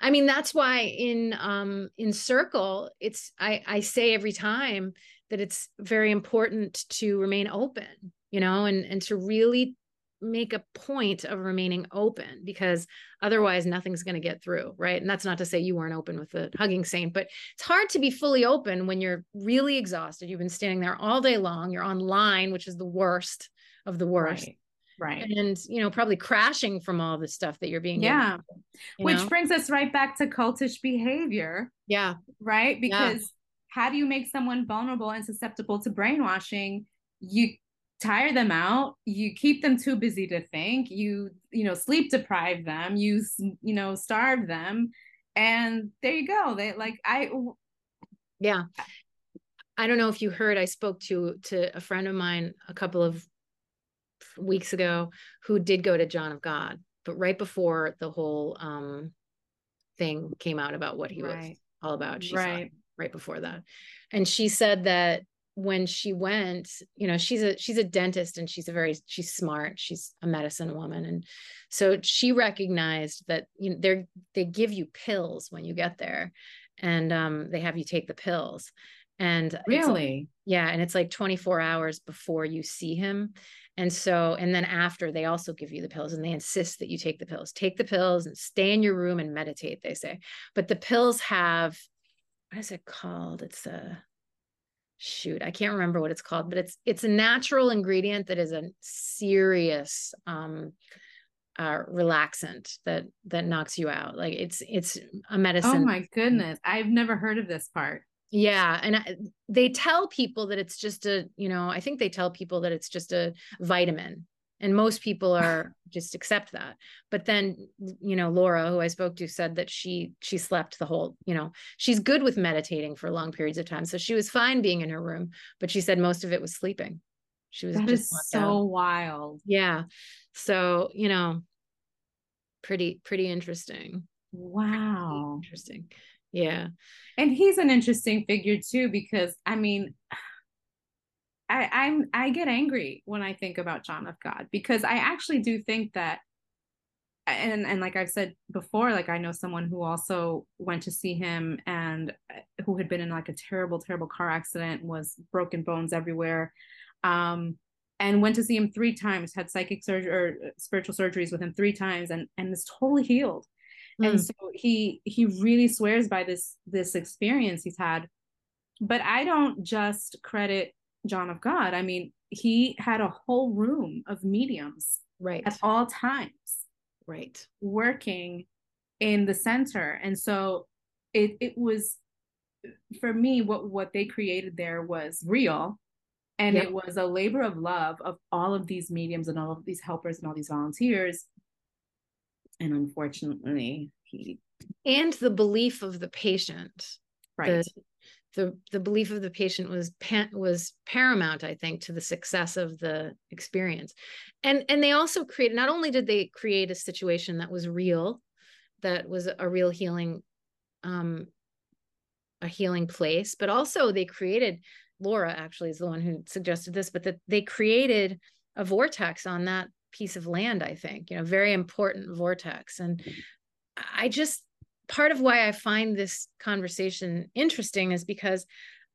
I mean, that's why in um in circle, it's I I say every time that it's very important to remain open, you know, and and to really make a point of remaining open because otherwise nothing's going to get through, right? And that's not to say you weren't open with the hugging saint, but it's hard to be fully open when you're really exhausted. You've been standing there all day long, you're online, which is the worst of the worst. Right. Right. And you know, probably crashing from all the stuff that you're being Yeah. you Which know? brings us right back to cultish behavior, yeah. right? Yeah. Because how do you make someone vulnerable and susceptible to brainwashing? You tire them out, you keep them too busy to think, you, you know, sleep deprive them, you, you know, starve them. And there you go. They like, I, Yeah. I don't know if you heard I spoke to to a friend of mine a couple of weeks ago who did go to John of God, but right before the whole um thing came out about what he was all about. She Right. right before that. And she said that when she went, you know, she's a she's a dentist and she's a very she's smart. She's a medicine woman. And so she recognized that you know they're they give you pills when you get there and um they have you take the pills. And it's like- really? yeah, and it's like 24 hours before you see him. And so, and then after, they also give you the pills and they insist that you take the pills. Take the pills and stay in your room and meditate, they say. But the pills have, what is it called? It's a shoot, I can't remember what it's called, but it's it's a natural ingredient that is a serious um uh relaxant that that knocks you out. Like it's it's a medicine. Oh my goodness. I've never heard of this part. Yeah, and I, they tell people that it's just a, you know, I think they tell people that it's just a vitamin and most people are just accept that. But then you know laura who i spoke to said that she she slept the whole you know she's good with meditating for long periods of time. So she was fine being in her room but she said most of it was sleeping. She was that just is so out. wild. Yeah. So you know pretty pretty interesting. Wow. pretty interesting. Yeah. And he's an interesting figure too because i mean I, I'm I get angry when I think about John of God because I actually do think that and and like I've said before, like I know someone who also went to see him and uh, who had been in like a terrible, terrible car accident, was broken bones everywhere, um, and went to see him three times, had psychic surgery or uh, spiritual surgeries with him three times, and and is totally healed. Mm. And so he he really swears by this this experience he's had. But I don't just credit John of God. I mean, he had a whole room of mediums right. at all times right. working in the center. And so it it was for me what what they created there was real. And yep. it was a labor of love of all of these mediums and all of these helpers and all these volunteers. And unfortunately he and the belief of the patient right. the, the the belief of the patient was was paramount i think to the success of the experience. And and they also created not only did they create a situation that was real that was a real healing um a healing place but also they created laura actually is the one who suggested this but that they created a vortex on that piece of land i think you know very important vortex. And i just part of why I find this conversation interesting is because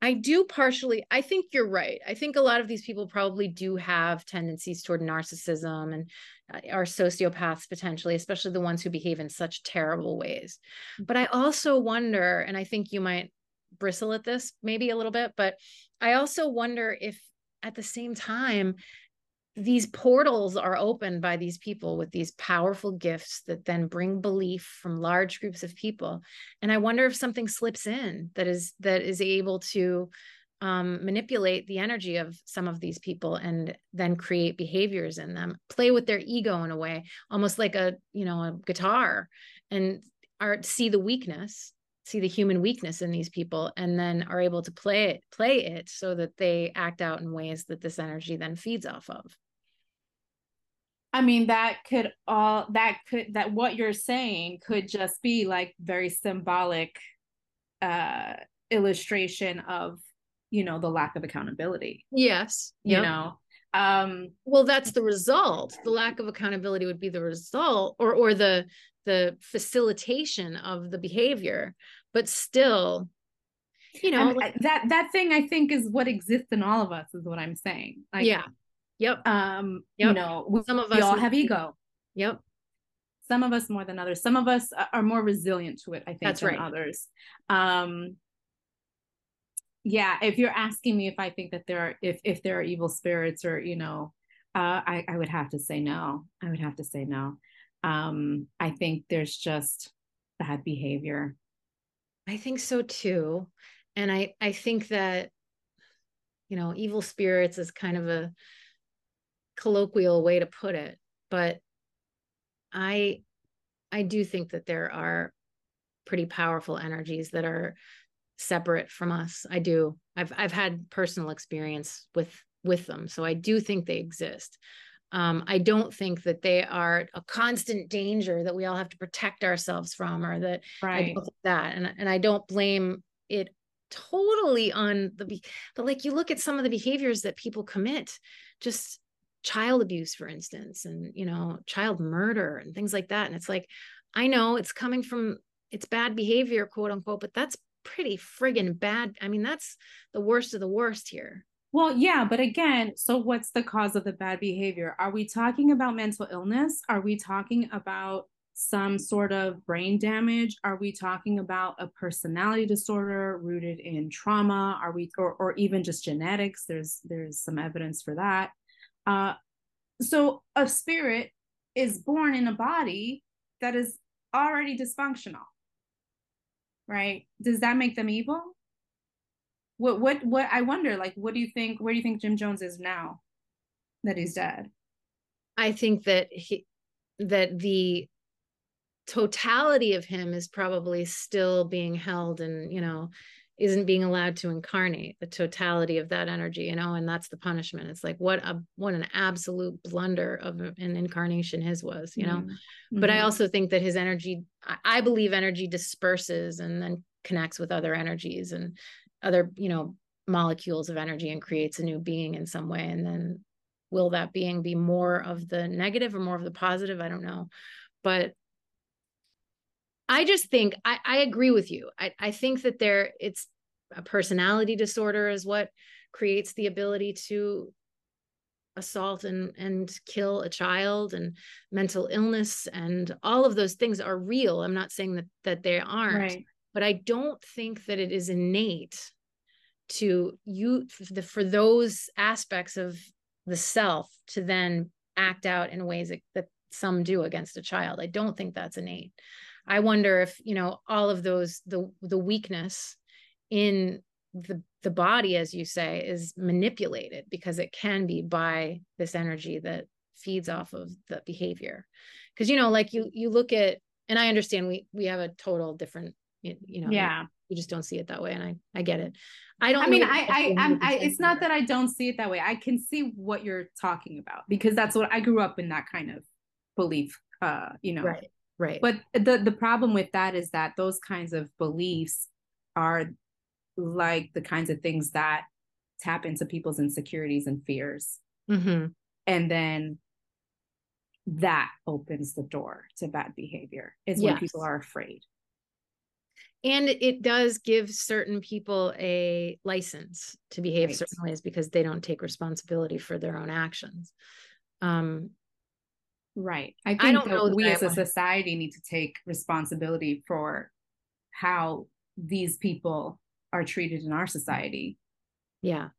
I do partially, I think you're right. I think a lot of these people probably do have tendencies toward narcissism and uh, are sociopaths potentially, especially the ones who behave in such terrible ways. But I also wonder, and I think you might bristle at this maybe a little bit, but I also wonder if at the same time, these portals are opened by these people with these powerful gifts that then bring belief from large groups of people. And i wonder if something slips in that is that is able to um, manipulate the energy of some of these people and then create behaviors in them. Play with their ego in a way almost like a you know a guitar and see the weakness see the human weakness in these people and then are able to play it play it so that they act out in ways that this energy then feeds off of I mean, that could all that could that what you're saying could just be like very symbolic uh illustration of you know the lack of accountability. Yes. You yep. know. Um well that's the result. The lack of accountability would be the result or or the the facilitation of the behavior. But still, you know, that that thing I think is what exists in all of us is what I'm saying. Like, yeah Yep. Um, yep. you know, we, some of us we all have ego. Yep. Some of us more than others. Some of us are more resilient to it, I think, That's than right. others. Um, yeah, if you're asking me if I think that there are if if there are evil spirits or you know, uh, I I would have to say no. I would have to say no. Um, I think there's just bad behavior. I think so too, and I I think that you know evil spirits is kind of a colloquial way to put it, but I I do think that there are pretty powerful energies that are separate from us. I do. I've I've had personal experience with with them, so I do think they exist. Um, I don't think that they are a constant danger that we all have to protect ourselves from, or that right. that, and and I don't blame it totally on the but like you look at some of the behaviors that people commit just child abuse for instance and you know child murder and things like that and it's like i know it's coming from it's bad behavior quote unquote but that's pretty friggin bad i mean that's the worst of the worst here well yeah but again so what's the cause of the bad behavior are we talking about mental illness are we talking about some sort of brain damage are we talking about a personality disorder rooted in trauma are we or, or even just genetics there's there's some evidence for that uh, so a spirit is born in a body that is already dysfunctional. Right? Does that make them evil? What what what I wonder like what do you think where do you think Jim Jones is now that he's dead? I think that he that the totality of him is probably still being held and you know isn't being allowed to incarnate the totality of that energy you know and that's the punishment it's like what a what an absolute blunder of an incarnation his was you know mm-hmm. but i mm-hmm. also think that his energy I, believe energy disperses and then connects with other energies and other you know molecules of energy and creates a new being in some way and then will that being be more of the negative or more of the positive i don't know but I just think I, I agree with you. I, I think that there it's a personality disorder is what creates the ability to assault and and kill a child and mental illness and all of those things are real. I'm not saying that that they aren't, right. But I don't think that it is innate to you for those aspects of the self to then act out in ways that, that some do against a child. I don't think that's innate. I wonder if, you know, all of those, the, the weakness in the, the body, as you say, is manipulated because it can be by this energy that feeds off of the behavior. Cause, you know, like you, you look at, and I understand we, we have a total different, you know, yeah, you just don't see it that way. And I, I get it. I don't, I mean, I, I, I'm, I, it's not that I don't see it that way. I can see what you're talking about because that's what I grew up in that kind of belief, uh, you know, right Right. But the the problem with that is that those kinds of beliefs are like the kinds of things that tap into people's insecurities and fears. Mm-hmm. And then that opens the door to bad behavior is yes. when people are afraid and it does give certain people a license to behave right. certain ways because they don't take responsibility for their own actions um Right. I think I don't know we as a society need to take responsibility for how these people are treated in our society. Yeah.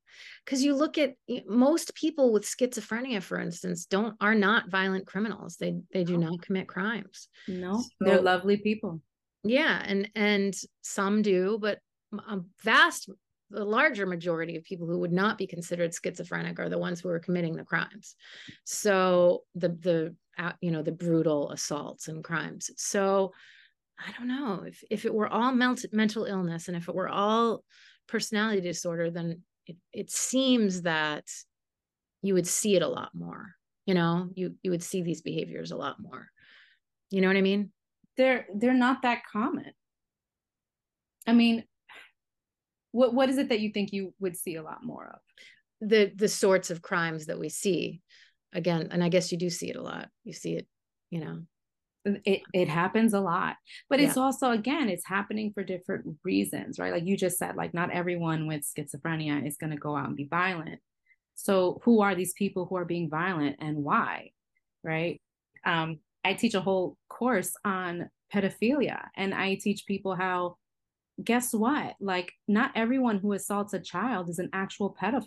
Cuz you look at most people with schizophrenia for instance don't are not violent criminals. They they do not commit crimes. No. So, they're lovely people. Yeah, and and some do, but a vast the larger majority of people who would not be considered schizophrenic are the ones who are committing the crimes. So the the uh, you know the brutal assaults and crimes. So i don't know if if it were all mental illness and if it were all personality disorder then it, it seems that you would see it a lot more you know? You you would see these behaviors a lot more. You know what i mean they're they're not that common. I mean what what is it that you think you would see a lot more of? The the sorts of crimes that we see. Again and i guess you do see it a lot. You see it you know. It it happens a lot. But yeah. it's also again it's happening for different reasons right? Like you just said like not everyone with schizophrenia is going to go out and be violent. So who are these people who are being violent and why right? Um i teach a whole course on pedophilia and i teach people how guess what? Like, not everyone who assaults a child is an actual pedophile.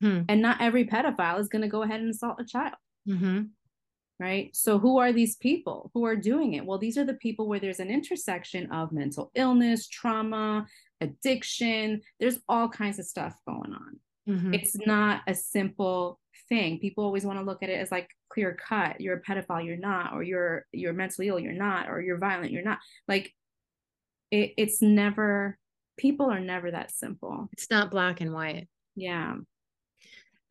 Hmm. And not every pedophile is going to go ahead and assault a child. Mm-hmm. Right. So, who are these people who are doing it? Well, these are the people where there's an intersection of mental illness, trauma, addiction. There's all kinds of stuff going on. Mm-hmm. It's not a simple thing. People always want to look at it as like clear cut. You're a pedophile, you're not, or you're you're mentally ill, you're not, or you're violent, you're not. Like it, it's never people are never that simple it's not black and white yeah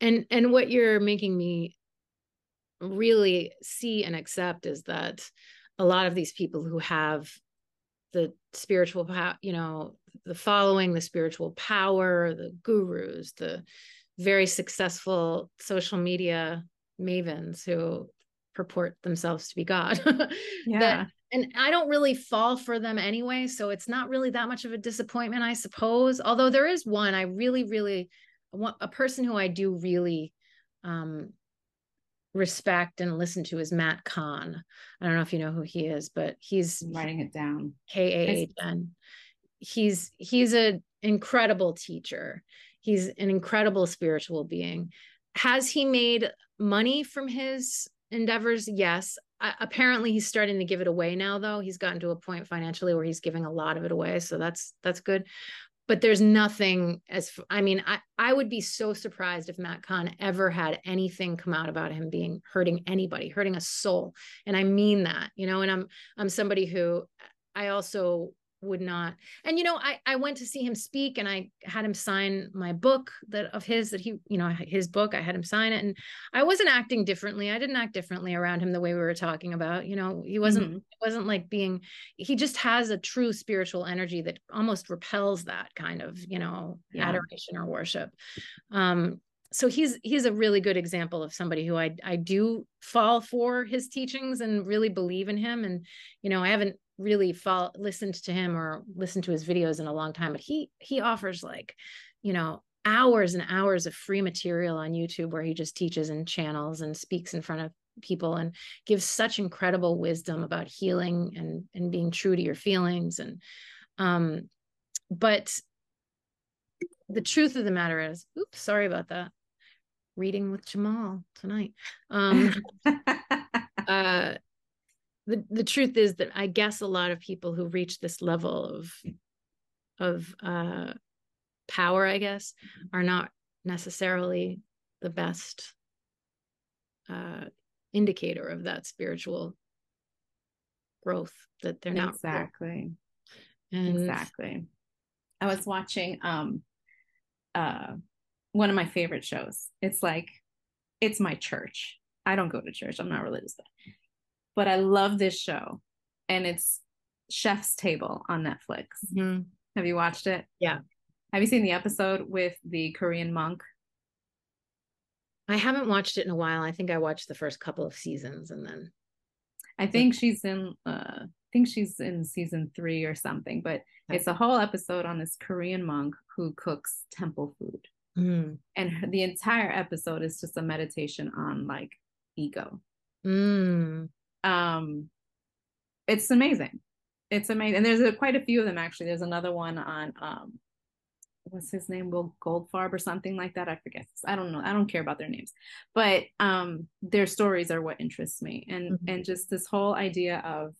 and and what you're making me really see and accept is that a lot of these people who have the spiritual power you know the following the spiritual power the gurus the very successful social media mavens who purport themselves to be god yeah that and I don't really fall for them anyway, so it's not really that much of a disappointment, I suppose. Although there is one I really, really want a person who I do really um, respect and listen to is Matt Kahn. I don't know if you know who he is, but he's I'm writing it down. K A H N. He's he's an incredible teacher. He's an incredible spiritual being. Has he made money from his endeavors? Yes apparently he's starting to give it away now though he's gotten to a point financially where he's giving a lot of it away so that's that's good but there's nothing as i mean i i would be so surprised if matt kahn ever had anything come out about him being hurting anybody hurting a soul. And i mean that you know and i'm i'm somebody who i also would not. And you know i i went to see him speak and i had him sign my book that of his that he you know his book i had him sign it. And i wasn't acting differently. I didn't act differently around him the way we were talking about you know he wasn't mm-hmm. wasn't like being he just has a true spiritual energy that almost repels that kind of you know yeah. adoration or worship. Um so he's he's a really good example of somebody who I I do fall for his teachings and really believe in him. And you know I haven't really fall listened to him or listened to his videos in a long time but he he offers like you know hours and hours of free material on YouTube where he just teaches and channels and speaks in front of people and gives such incredible wisdom about healing and and being true to your feelings and um but the truth of the matter is oops sorry about that. Reading with Jamal tonight. Um uh the the truth is that I guess a lot of people who reach this level of of uh, power, I guess, are not necessarily the best uh, indicator of that spiritual growth. That they're not exactly, and exactly. I was watching um uh one of my favorite shows. It's like it's my church. I don't go to church. I'm not religious, but I love this show, and it's Chef's Table on Netflix. Mm-hmm. Have you watched it? Yeah. Have you seen the episode with the Korean monk? I haven't watched it in a while. I think I watched the first couple of seasons and then I think she's in uh I think she's in season 3 or something, but it's a whole episode on this Korean monk who cooks temple food. Mm. And the entire episode is just a meditation on like ego. Mm um it's amazing. It's amazing. And there's a, quite a few of them actually. There's another one on um what's his name? Will goldfarb or something like that. I forget. I don't know. I don't care about their names. But um their stories are what interests me. And mm-hmm. and just this whole idea of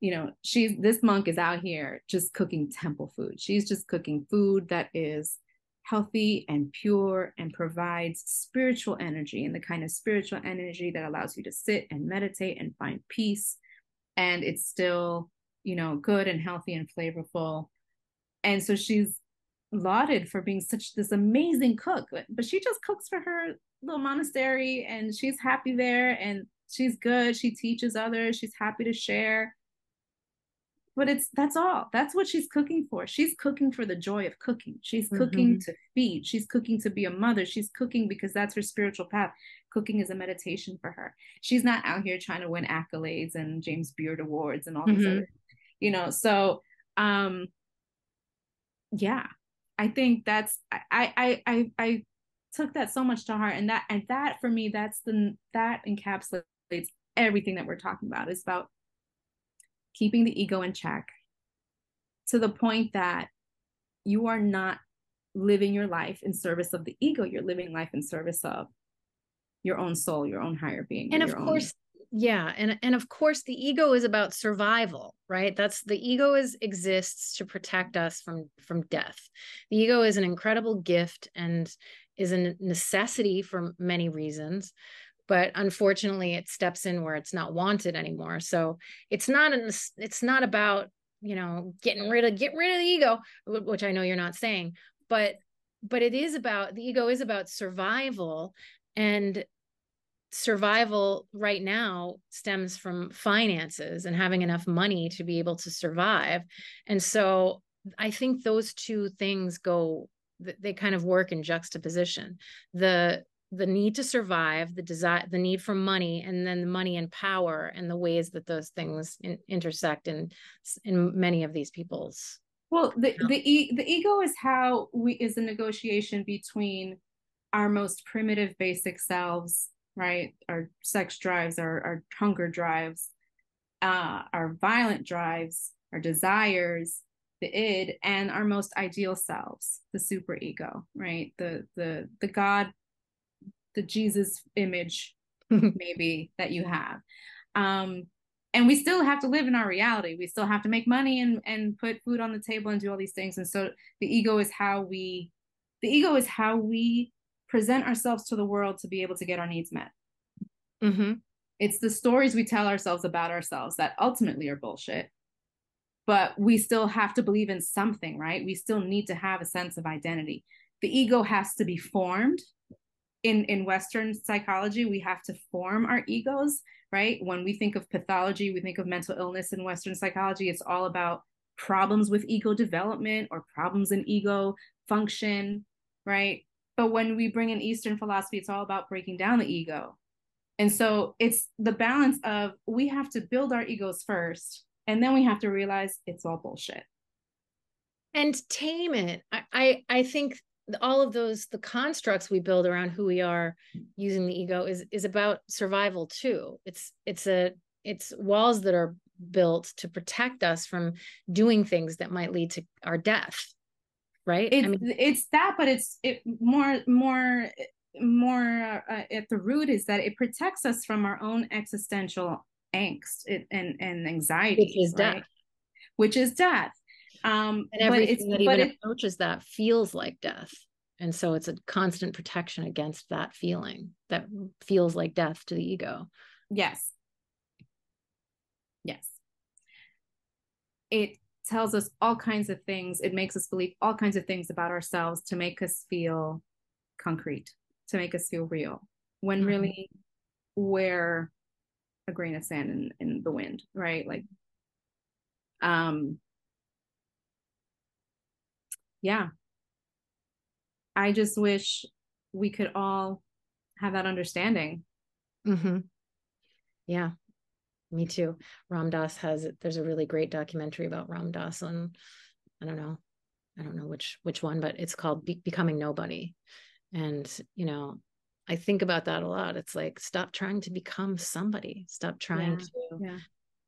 you know she's this monk is out here just cooking temple food. She's just cooking food that is healthy and pure and provides spiritual energy and the kind of spiritual energy that allows you to sit and meditate and find peace. And it's still you know good and healthy and flavorful. And so she's lauded for being such this amazing cook but she just cooks for her little monastery and she's happy there and she's good. She teaches others. She's happy to share but it's that's all. That's what she's cooking for. She's cooking for the joy of cooking. She's cooking mm-hmm. to feed. She's cooking to be a mother. She's cooking because that's her spiritual path. Cooking is a meditation for her. She's not out here trying to win accolades and james beard awards and all these mm-hmm. other you know so um yeah. I think that's I, I i i took that so much to heart. And that and that for me that's the that encapsulates everything that we're talking about. Is about keeping the ego in check to the point that you are not living your life in service of the ego. You're living life in service of your own soul your own higher being and of course own... yeah and and of course the ego is about survival right? That's the ego is exists to protect us from from death. The ego is an incredible gift and is a necessity for many reasons but unfortunately it steps in where it's not wanted anymore. So it's not an it's not about you know getting rid of get rid of the ego which i know you're not saying but but it is about the ego is about survival and survival right now stems from finances and having enough money to be able to survive. And so i think those two things go they kind of work in juxtaposition. The the need to survive the desire the need for money and then the money and power and the ways that those things in, intersect in in many of these people's well the you know. the, e- the ego is how we is a negotiation between our most primitive basic selves right our sex drives our, our hunger drives uh, our violent drives our desires the id and our most ideal selves the super ego right the the the god the Jesus image maybe that you have. Um, and we still have to live in our reality. We still have to make money and and put food on the table and do all these things. And so the ego is how we the ego is how we present ourselves to the world to be able to get our needs met. Mm-hmm. it's the stories we tell ourselves about ourselves that ultimately are bullshit but we still have to believe in something right? We still need to have a sense of identity. The ego has to be formed in in western psychology we have to form our egos right? When we think of pathology we think of mental illness in western psychology. It's all about problems with ego development or problems in ego function right? But when we bring in eastern philosophy it's all about breaking down the ego. And so it's the balance of we have to build our egos first and then we have to realize it's all bullshit. And tame it. I i, I think all of those the constructs we build around who we are using the ego is is about survival too. It's it's a it's walls that are built to protect us from doing things that might lead to our death right? It's, I mean, it's that but it's it more more more uh, at the root is that it protects us from our own existential angst and and anxiety which is right? death. Which is death um, and everything that even it, approaches that feels like death. And so it's a constant protection against that feeling that feels like death to the ego. Yes. Yes. It tells us all kinds of things. It makes us believe all kinds of things about ourselves to make us feel concrete, to make us feel real, when mm-hmm. really we're a grain of sand in, in the wind, right? Like, um, yeah. I just wish we could all have that understanding. Mm-hmm. yeah. Me too. Ram dass has there's a really great documentary about ram dass on i don't know i don't know which which one but it's called Be- becoming nobody. And you know i think about that a lot. It's like stop trying to become somebody. Stop trying yeah. to yeah.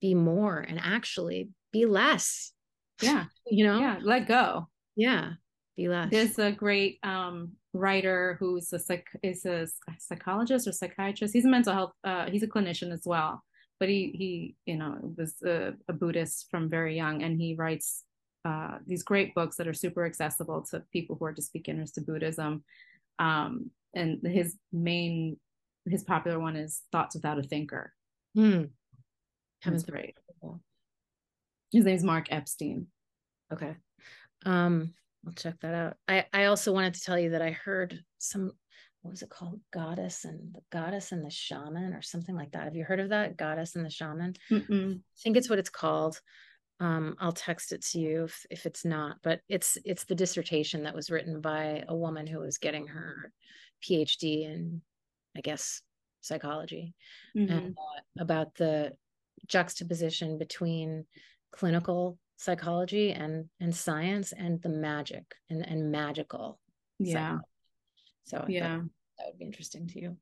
be more and actually be less yeah. you know? Yeah. Let go yeah be less there's a great um writer who's a psych is a psychologist or psychiatrist he's a mental health uh he's a clinician as well but he he you know was a, a buddhist from very young and he writes uh these great books that are super accessible to people who are just beginners to buddhism um and his main his popular one is thoughts without a thinker hmm. That's great. His name's Mark Epstein. Okay. Um, I'll check that out. I, I also wanted to tell you that I heard some what was it called? Goddess and the Goddess and the Shaman or something like that. Have you heard of that? Goddess and the Shaman? Mm-mm. I think it's what it's called. Um, I'll text it to you if, if it's not, but it's it's the dissertation that was written by a woman who was getting her PhD in, I guess, psychology, mm-hmm. and uh, about the juxtaposition between clinical psychology and and science and the magic and and magical yeah. so yeah. that would be interesting to you.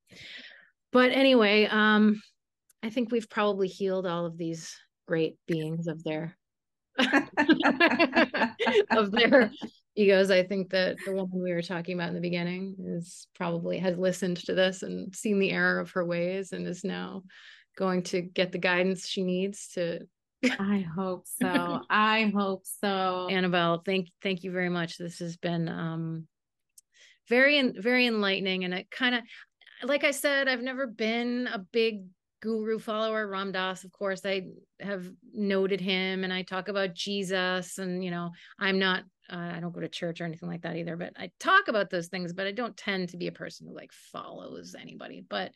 But anyway um i think we've probably healed all of these great beings of their of their egos. I think that the woman we were talking about in the beginning is probably has listened to this and seen the error of her ways and is now going to get the guidance she needs to I hope so. I hope so. Anabel, thank thank you very much. This has been um very very enlightening and it kind of like I said, I've never been a big guru follower. Ram Dass, of course, I have noted him and I talk about Jesus and you know, I'm not uh, I don't go to church or anything like that either, but I talk about those things, but I don't tend to be a person who like follows anybody. But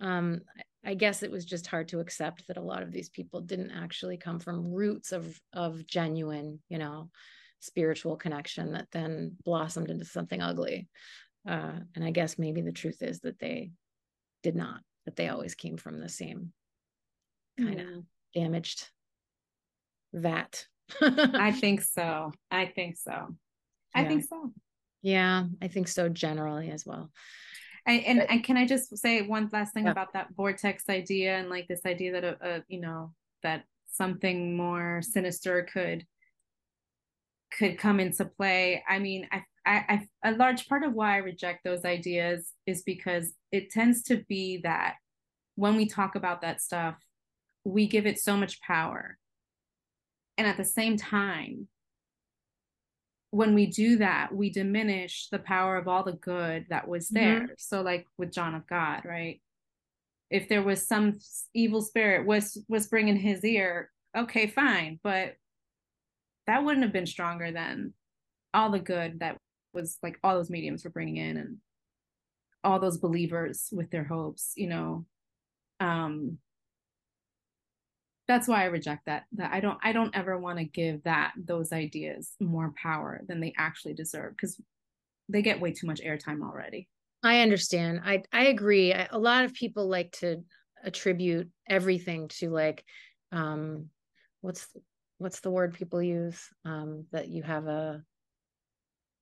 um I guess it was just hard to accept that a lot of these people didn't actually come from roots of of genuine, you know, spiritual connection that then blossomed into something ugly. Uh, and I guess maybe the truth is that they did not, that they always came from the same kind of damaged vat. I think so. I think so. I yeah. think so. Yeah, I think so generally as well. And, and, and can I just say one last thing yeah. about that vortex idea and like this idea that a, a you know that something more sinister could could come into play. I mean, I, I, I, a large part of why I reject those ideas is because it tends to be that when we talk about that stuff, we give it so much power and at the same time when we do that we diminish the power of all the good that was there. Mm-hmm. so like with john of god right? If there was some evil spirit was was bringing his ear okay fine but that wouldn't have been stronger than all the good that was like all those mediums were bringing in and all those believers with their hopes you know? Um that's why I reject that. That I don't I don't ever want to give that those ideas more power than they actually deserve because they get way too much airtime already. I understand. I I agree. I, a lot of people like to attribute everything to like um what's what's the word people use um that you have a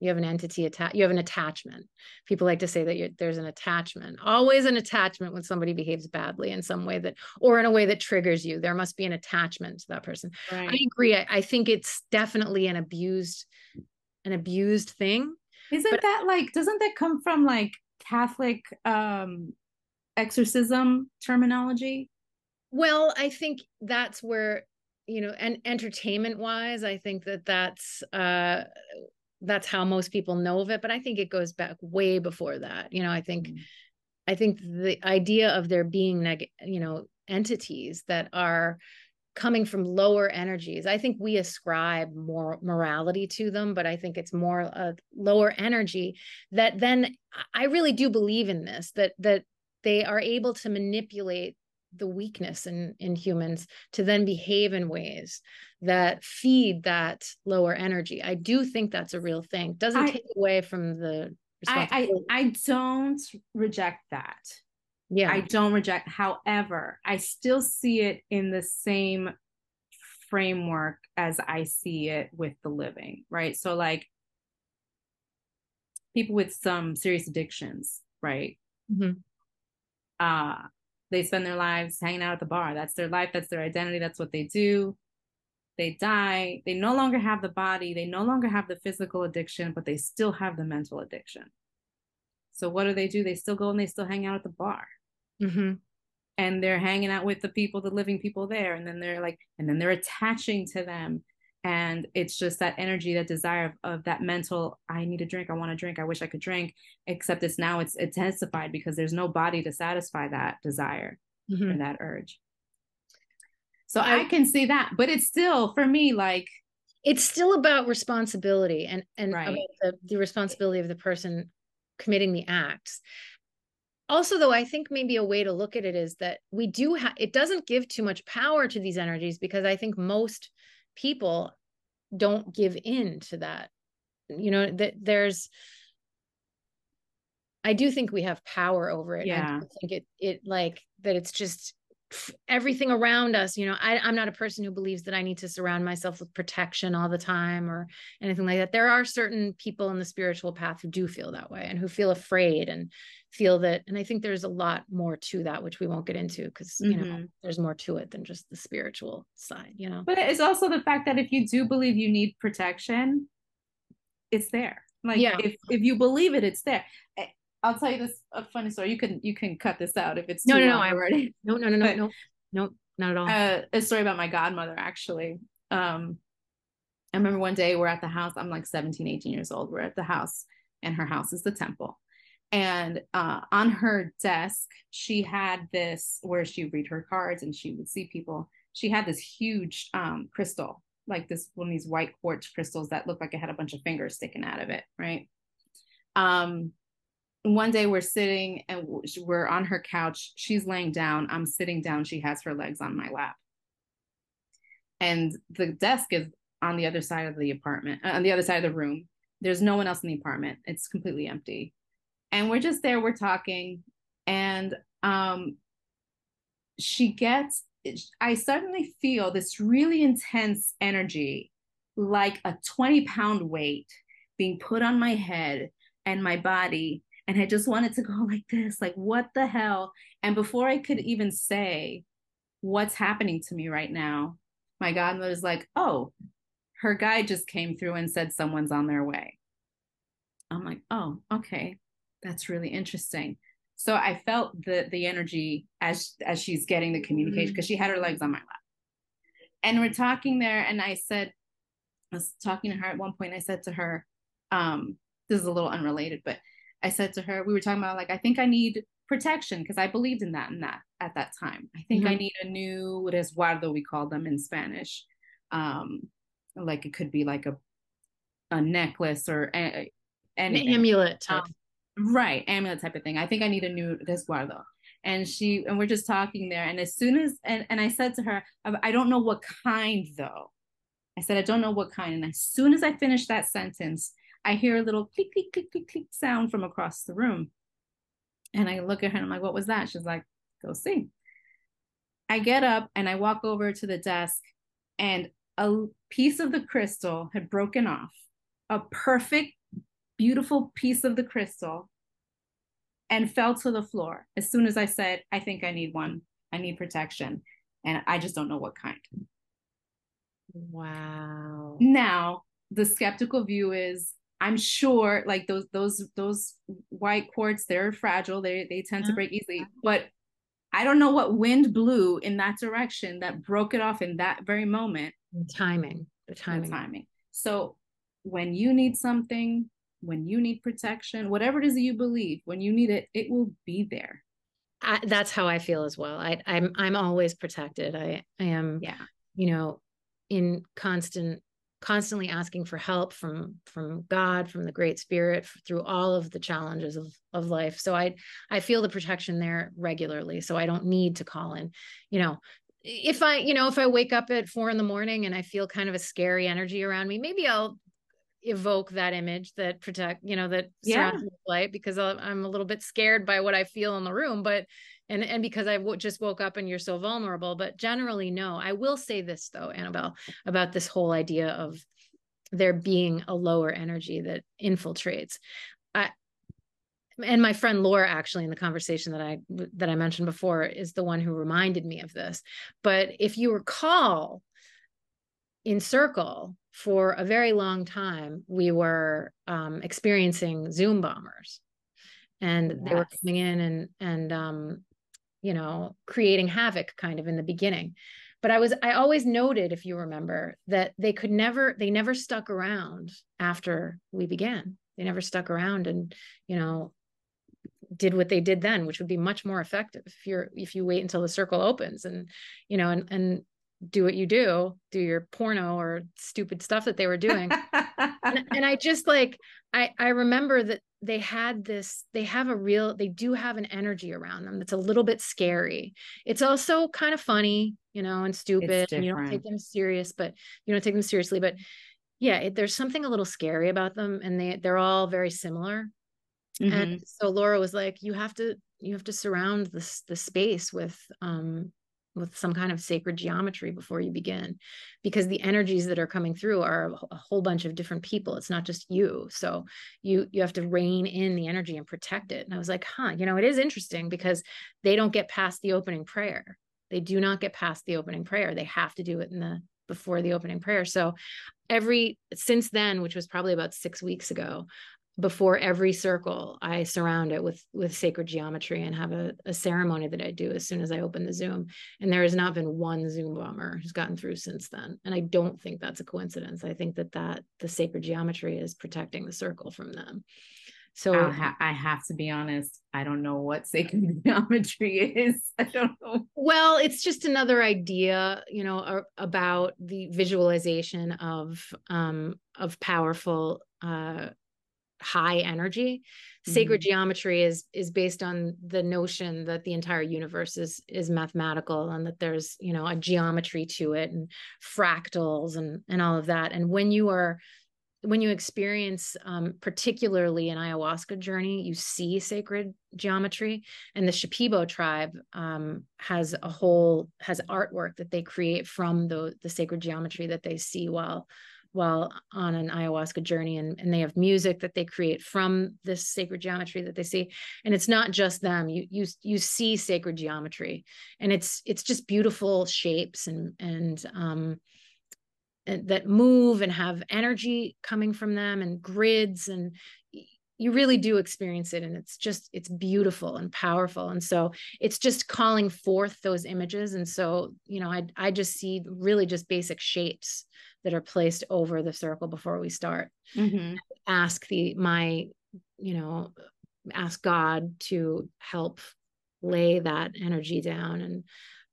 you have an entity attach you have an attachment. People like to say that there's an attachment always an attachment when somebody behaves badly in some way that or in a way that triggers you. There must be an attachment to that person. Right. i agree. I, I, think it's definitely an abused an abused thing. Isn't but, that like doesn't that come from like catholic um exorcism terminology? Well i think that's where you know and entertainment wise i think that that's uh that's how most people know of it but i think it goes back way before that you know i think mm-hmm. i think the idea of there being neg- you know entities that are coming from lower energies i think we ascribe more morality to them but i think it's more a lower energy that then i really do believe in this that that they are able to manipulate the weakness in in humans to then behave in ways that feed that lower energy. I do think that's a real thing. Doesn't I, take away from the I, I i don't reject that. Yeah. I don't reject however i still see it in the same framework as i see it with the living right? So like people with some serious addictions right? Mm-hmm. uh they spend their lives hanging out at the bar. That's their life, that's their identity, that's what they do. They die. They no longer have the body, they no longer have the physical addiction, but they still have the mental addiction. So what do they do? They still go and they still hang out at the bar. Mm-hmm. And they're hanging out with the people, the living people there. And then they're like, and then they're attaching to them and it's just that energy that desire of, of, that mental i need a drink i want to drink i wish i could drink except it's now it's intensified because there's no body to satisfy that desire mm-hmm. or that urge so I, I, can see that but it's still for me like it's still about responsibility and and right. the, the responsibility of the person committing the acts also though i think maybe a way to look at it is that we do have it doesn't give too much power to these energies because i think most people don't give in to that. You know that there's i do think we have power over it. Yeah. i think it it like that it's just everything around us you know I, i'm not a person who believes that i need to surround myself with protection all the time or anything like that there are certain people in the spiritual path who do feel that way and who feel afraid and feel that and i think there's a lot more to that which we won't get into because you mm-hmm. know there's more to it than just the spiritual side you know but it's also the fact that if you do believe you need protection it's there like yeah. if if you believe it it's there I'll tell you this a funny story. You can you can cut this out if it's no no no I already no no no no no no not at all. Uh, a story about my godmother actually. Um, I remember one day we're at the house. I'm like 17, 18 years old. We're at the house, and her house is the temple. And uh, on her desk, she had this where she would read her cards and she would see people. She had this huge um, crystal, like this one of these white quartz crystals that looked like it had a bunch of fingers sticking out of it, right? Um, one day we're sitting and we're on her couch. She's laying down. I'm sitting down. She has her legs on my lap. And the desk is on the other side of the apartment, uh, on the other side of the room. There's no one else in the apartment. It's completely empty. And we're just there, we're talking. And um, she gets, I suddenly feel this really intense energy, like a 20 pound weight being put on my head and my body and I just wanted to go like this, like, what the hell? And before I could even say what's happening to me right now, my godmother's like, oh, her guy just came through and said someone's on their way. I'm like, oh, okay, that's really interesting. So I felt the the energy as as she's getting the communication because mm-hmm. she had her legs on my lap. And we're talking there, and I said, I was talking to her at one point. I said to her, um, this is a little unrelated, but I said to her, we were talking about like, I think I need protection because I believed in that and that at that time. I think mm-hmm. I need a new resguardo, we call them in Spanish. Um, like it could be like a a necklace or a, an amulet type. Um, right, amulet type of thing. I think I need a new resguardo. And she and we're just talking there. And as soon as and, and I said to her, I don't know what kind though. I said, I don't know what kind. And as soon as I finished that sentence, I hear a little click, click, click, click, click sound from across the room. And I look at her and I'm like, what was that? She's like, go see. I get up and I walk over to the desk and a piece of the crystal had broken off, a perfect, beautiful piece of the crystal, and fell to the floor as soon as I said, I think I need one. I need protection. And I just don't know what kind. Wow. Now, the skeptical view is I'm sure like those those those white quartz, they're fragile. They they tend to mm-hmm. break easily. But I don't know what wind blew in that direction that broke it off in that very moment. The timing. The timing. The timing. So when you need something, when you need protection, whatever it is that you believe, when you need it, it will be there. I, that's how I feel as well. I, I'm I'm always protected. I, I am, yeah, you know, in constant constantly asking for help from from god from the great spirit through all of the challenges of of life so i i feel the protection there regularly so i don't need to call in you know if i you know if i wake up at four in the morning and i feel kind of a scary energy around me maybe i'll evoke that image that protect you know that surrounds yeah. light because i'm a little bit scared by what i feel in the room but and and because I w- just woke up and you're so vulnerable. But generally, no. I will say this though, Anabel, about this whole idea of there being a lower energy that infiltrates. I, and my friend Laura, actually, in the conversation that I that I mentioned before, is the one who reminded me of this. But if you recall, in Circle for a very long time, we were um, experiencing Zoom bombers, and yes. they were coming in and and um, you know, creating havoc kind of in the beginning. But I was, I always noted, if you remember, that they could never, they never stuck around after we began. They never stuck around and, you know, did what they did then, which would be much more effective if you're, if you wait until the circle opens and, you know, and, and do what you do, do your porno or stupid stuff that they were doing. and, and I just like, I, I remember that they had this they have a real they do have an energy around them that's a little bit scary. It's also kind of funny you know and stupid and you don't take them serious but you don't take them seriously but yeah it, there's something a little scary about them and they they're all very similar. Mm-hmm. and so laura was like you have to you have to surround this the space with um with some kind of sacred geometry before you begin because the energies that are coming through are a whole bunch of different people. It's not just you. So you you have to rein in the energy and protect it. And i was like huh you know it is interesting because they don't get past the opening prayer. They do not get past the opening prayer. They have to do it in the before the opening prayer. So every since then which was probably about 6 weeks ago before every circle i surround it with with sacred geometry and have a, a, ceremony that i do as soon as i open the zoom. And there has not been one zoom bomber who's gotten through since then. And i don't think that's a coincidence. I think that that the sacred geometry is protecting the circle from them. So ha- i have to be honest i don't know what sacred geometry is. I don't know. Well it's just another idea you know about the visualization of um of powerful uh high energy. Mm-hmm. sacred geometry is is based on the notion that the entire universe is is mathematical and that there's you know a geometry to it and fractals and and all of that. And when you are when you experience um, particularly an ayahuasca journey you see sacred geometry. And the shipibo tribe um, has a whole has artwork that they create from the the sacred geometry that they see while while on an ayahuasca journey and, and they have music that they create from this sacred geometry that they see. And it's not just them. You you you see sacred geometry and it's it's just beautiful shapes and and um and that move and have energy coming from them and grids and you really do experience it and it's just it's beautiful and powerful. And so it's just calling forth those images. And so you know i i just see really just basic shapes that are placed over the circle before we start. Mm-hmm. ask the my you know ask god to help lay that energy down and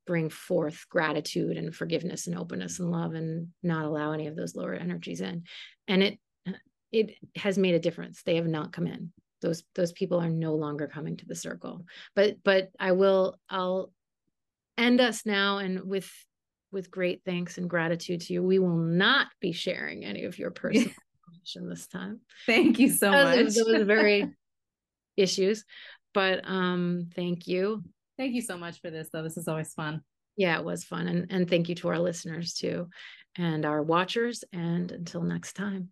bring forth gratitude and forgiveness and openness and love and not allow any of those lower energies in. And it it has made a difference. They have not come in. Those those people are no longer coming to the circle. But but i will i'll end us now and with with great thanks and gratitude to you. We will not be sharing any of your personal information this time. Thank you so much those are very issues but um thank you. Thank you so much for this though. This is always fun. Yeah it was fun and and thank you to our listeners too and our watchers and until next time